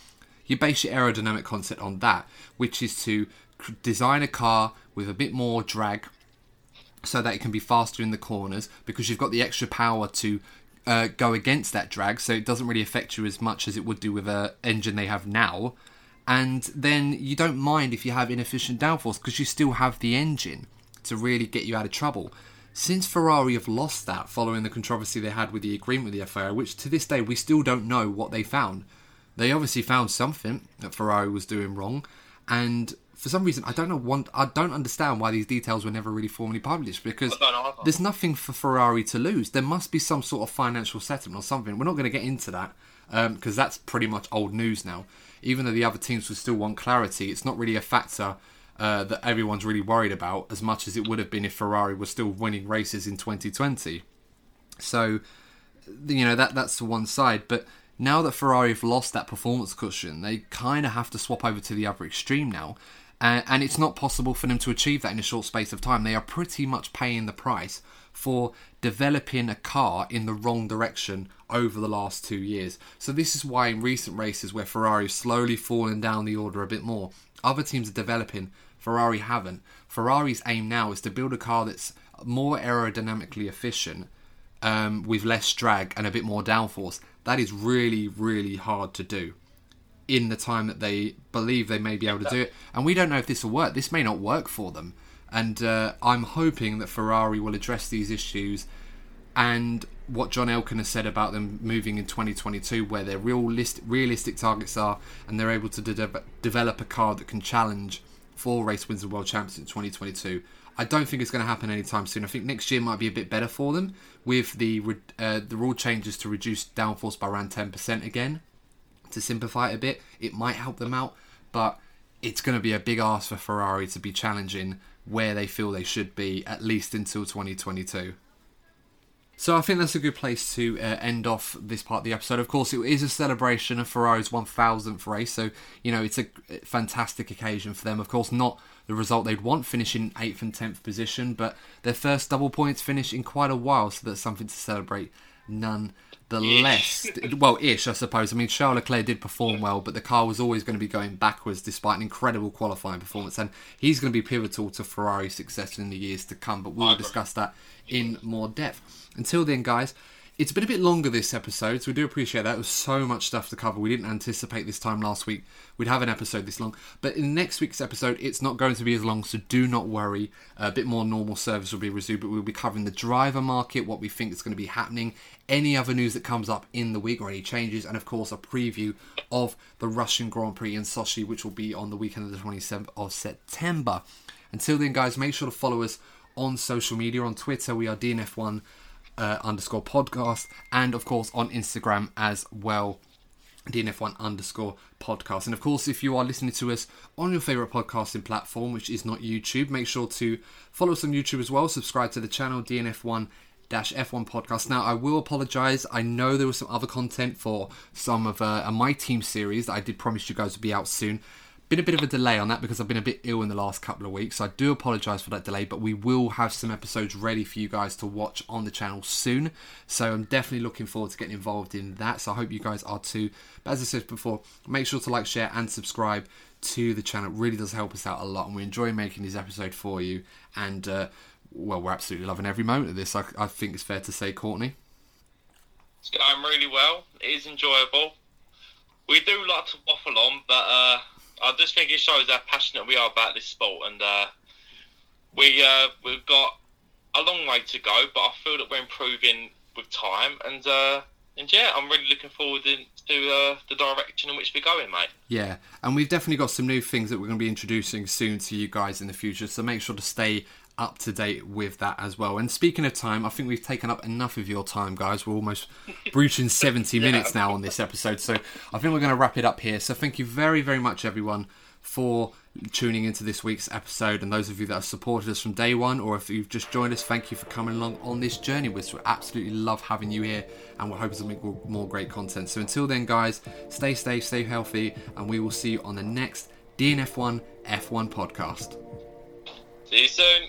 you base your aerodynamic concept on that, which is to design a car with a bit more drag so that it can be faster in the corners because you've got the extra power to uh, go against that drag, so it doesn't really affect you as much as it would do with an engine they have now. And then you don't mind if you have inefficient downforce because you still have the engine to really get you out of trouble. Since Ferrari have lost that following the controversy they had with the agreement with the FIA, which to this day we still don't know what they found. They obviously found something that Ferrari was doing wrong, and for some reason I don't know want I don't understand why these details were never really formally published because there's nothing for Ferrari to lose. There must be some sort of financial settlement or something. We're not going to get into that because um, that's pretty much old news now. Even though the other teams would still want clarity, it's not really a factor uh, that everyone's really worried about as much as it would have been if Ferrari was still winning races in 2020. So, you know that that's the one side. But now that Ferrari have lost that performance cushion, they kind of have to swap over to the other extreme now. Uh, and it's not possible for them to achieve that in a short space of time. They are pretty much paying the price for developing a car in the wrong direction over the last two years. So this is why in recent races where Ferrari has slowly fallen down the order a bit more, other teams are developing Ferrari haven't. Ferrari's aim now is to build a car that's more aerodynamically efficient, um, with less drag and a bit more downforce. That is really, really hard to do in the time that they believe they may be able to do it. And we don't know if this will work. This may not work for them. And uh, I'm hoping that Ferrari will address these issues and what John Elkann has said about them moving in 2022, where their realistic, realistic targets are, and they're able to de- develop a car that can challenge for race wins and world champions in 2022. I don't think it's going to happen anytime soon. I think next year might be a bit better for them with the uh, the rule changes to reduce downforce by around 10% again. To simplify it a bit, it might help them out, but it's going to be a big ask for Ferrari to be challenging where they feel they should be at least until 2022. So I think that's a good place to uh, end off this part of the episode. Of course, it is a celebration of Ferrari's 1000th race, so you know it's a fantastic occasion for them. Of course, not the result they'd want, finishing eighth and tenth position, but their first double points finish in quite a while, so that's something to celebrate none the less. well, ish, I suppose. I mean, Charles Leclerc did perform well, but the car was always going to be going backwards despite an incredible qualifying performance. And he's going to be pivotal to Ferrari's success in the years to come, but we'll discuss that in more depth. Until then, guys, it's been a bit longer this episode, so we do appreciate that. There was so much stuff to cover. We didn't anticipate this time last week we'd have an episode this long. But in next week's episode, it's not going to be as long, so do not worry. A bit more normal service will be resumed, but we'll be covering the driver market, what we think is going to be happening, any other news that comes up in the week or any changes, and of course, a preview of the Russian Grand Prix in Sochi, which will be on the weekend of the 27th of September. Until then, guys, make sure to follow us on social media. On Twitter, we are DNF1 uh, underscore podcast, and of course on Instagram as well. DNF1 underscore podcast. And of course, if you are listening to us on your favourite podcasting platform, which is not YouTube, make sure to follow us on YouTube as well. Subscribe to the channel DNF1 dash F1 podcast. Now, I will apologise. I know there was some other content for some of uh, My Team series that I did promise you guys would be out soon. Been a bit of a delay on that because I've been a bit ill in the last couple of weeks. So I do apologise for that delay, but we will have some episodes ready for you guys to watch on the channel soon. So I'm definitely looking forward to getting involved in that. So I hope you guys are too. But as I said before, make sure to like, share, and subscribe to the channel. It really does help us out a lot, and we enjoy making these episodes for you. And uh, well, we're absolutely loving every moment of this. I, I think it's fair to say, Courtney. It's going really well. It is enjoyable. We do like to waffle on, but uh, I just think it shows how passionate we are about this sport, and uh, we uh, we've got a long way to go, but I feel that we're improving with time, and uh, and yeah, I'm really looking forward to uh, the direction in which we're going, mate. Yeah, and we've definitely got some new things that we're going to be introducing soon to you guys in the future. So make sure to stay up to date with that as well. And speaking of time, I think we've taken up enough of your time, guys. We're almost breaching 70 yeah. minutes now on this episode. So I think we're going to wrap it up here. So thank you very, very much, everyone, for tuning into this week's episode. And those of you that have supported us from day one, or if you've just joined us, thank you for coming along on this journey. We absolutely love having you here, and we're hoping to make more great content. So until then, guys, stay safe, stay healthy, and we will see you on the next DNF1 F1 podcast. See you soon.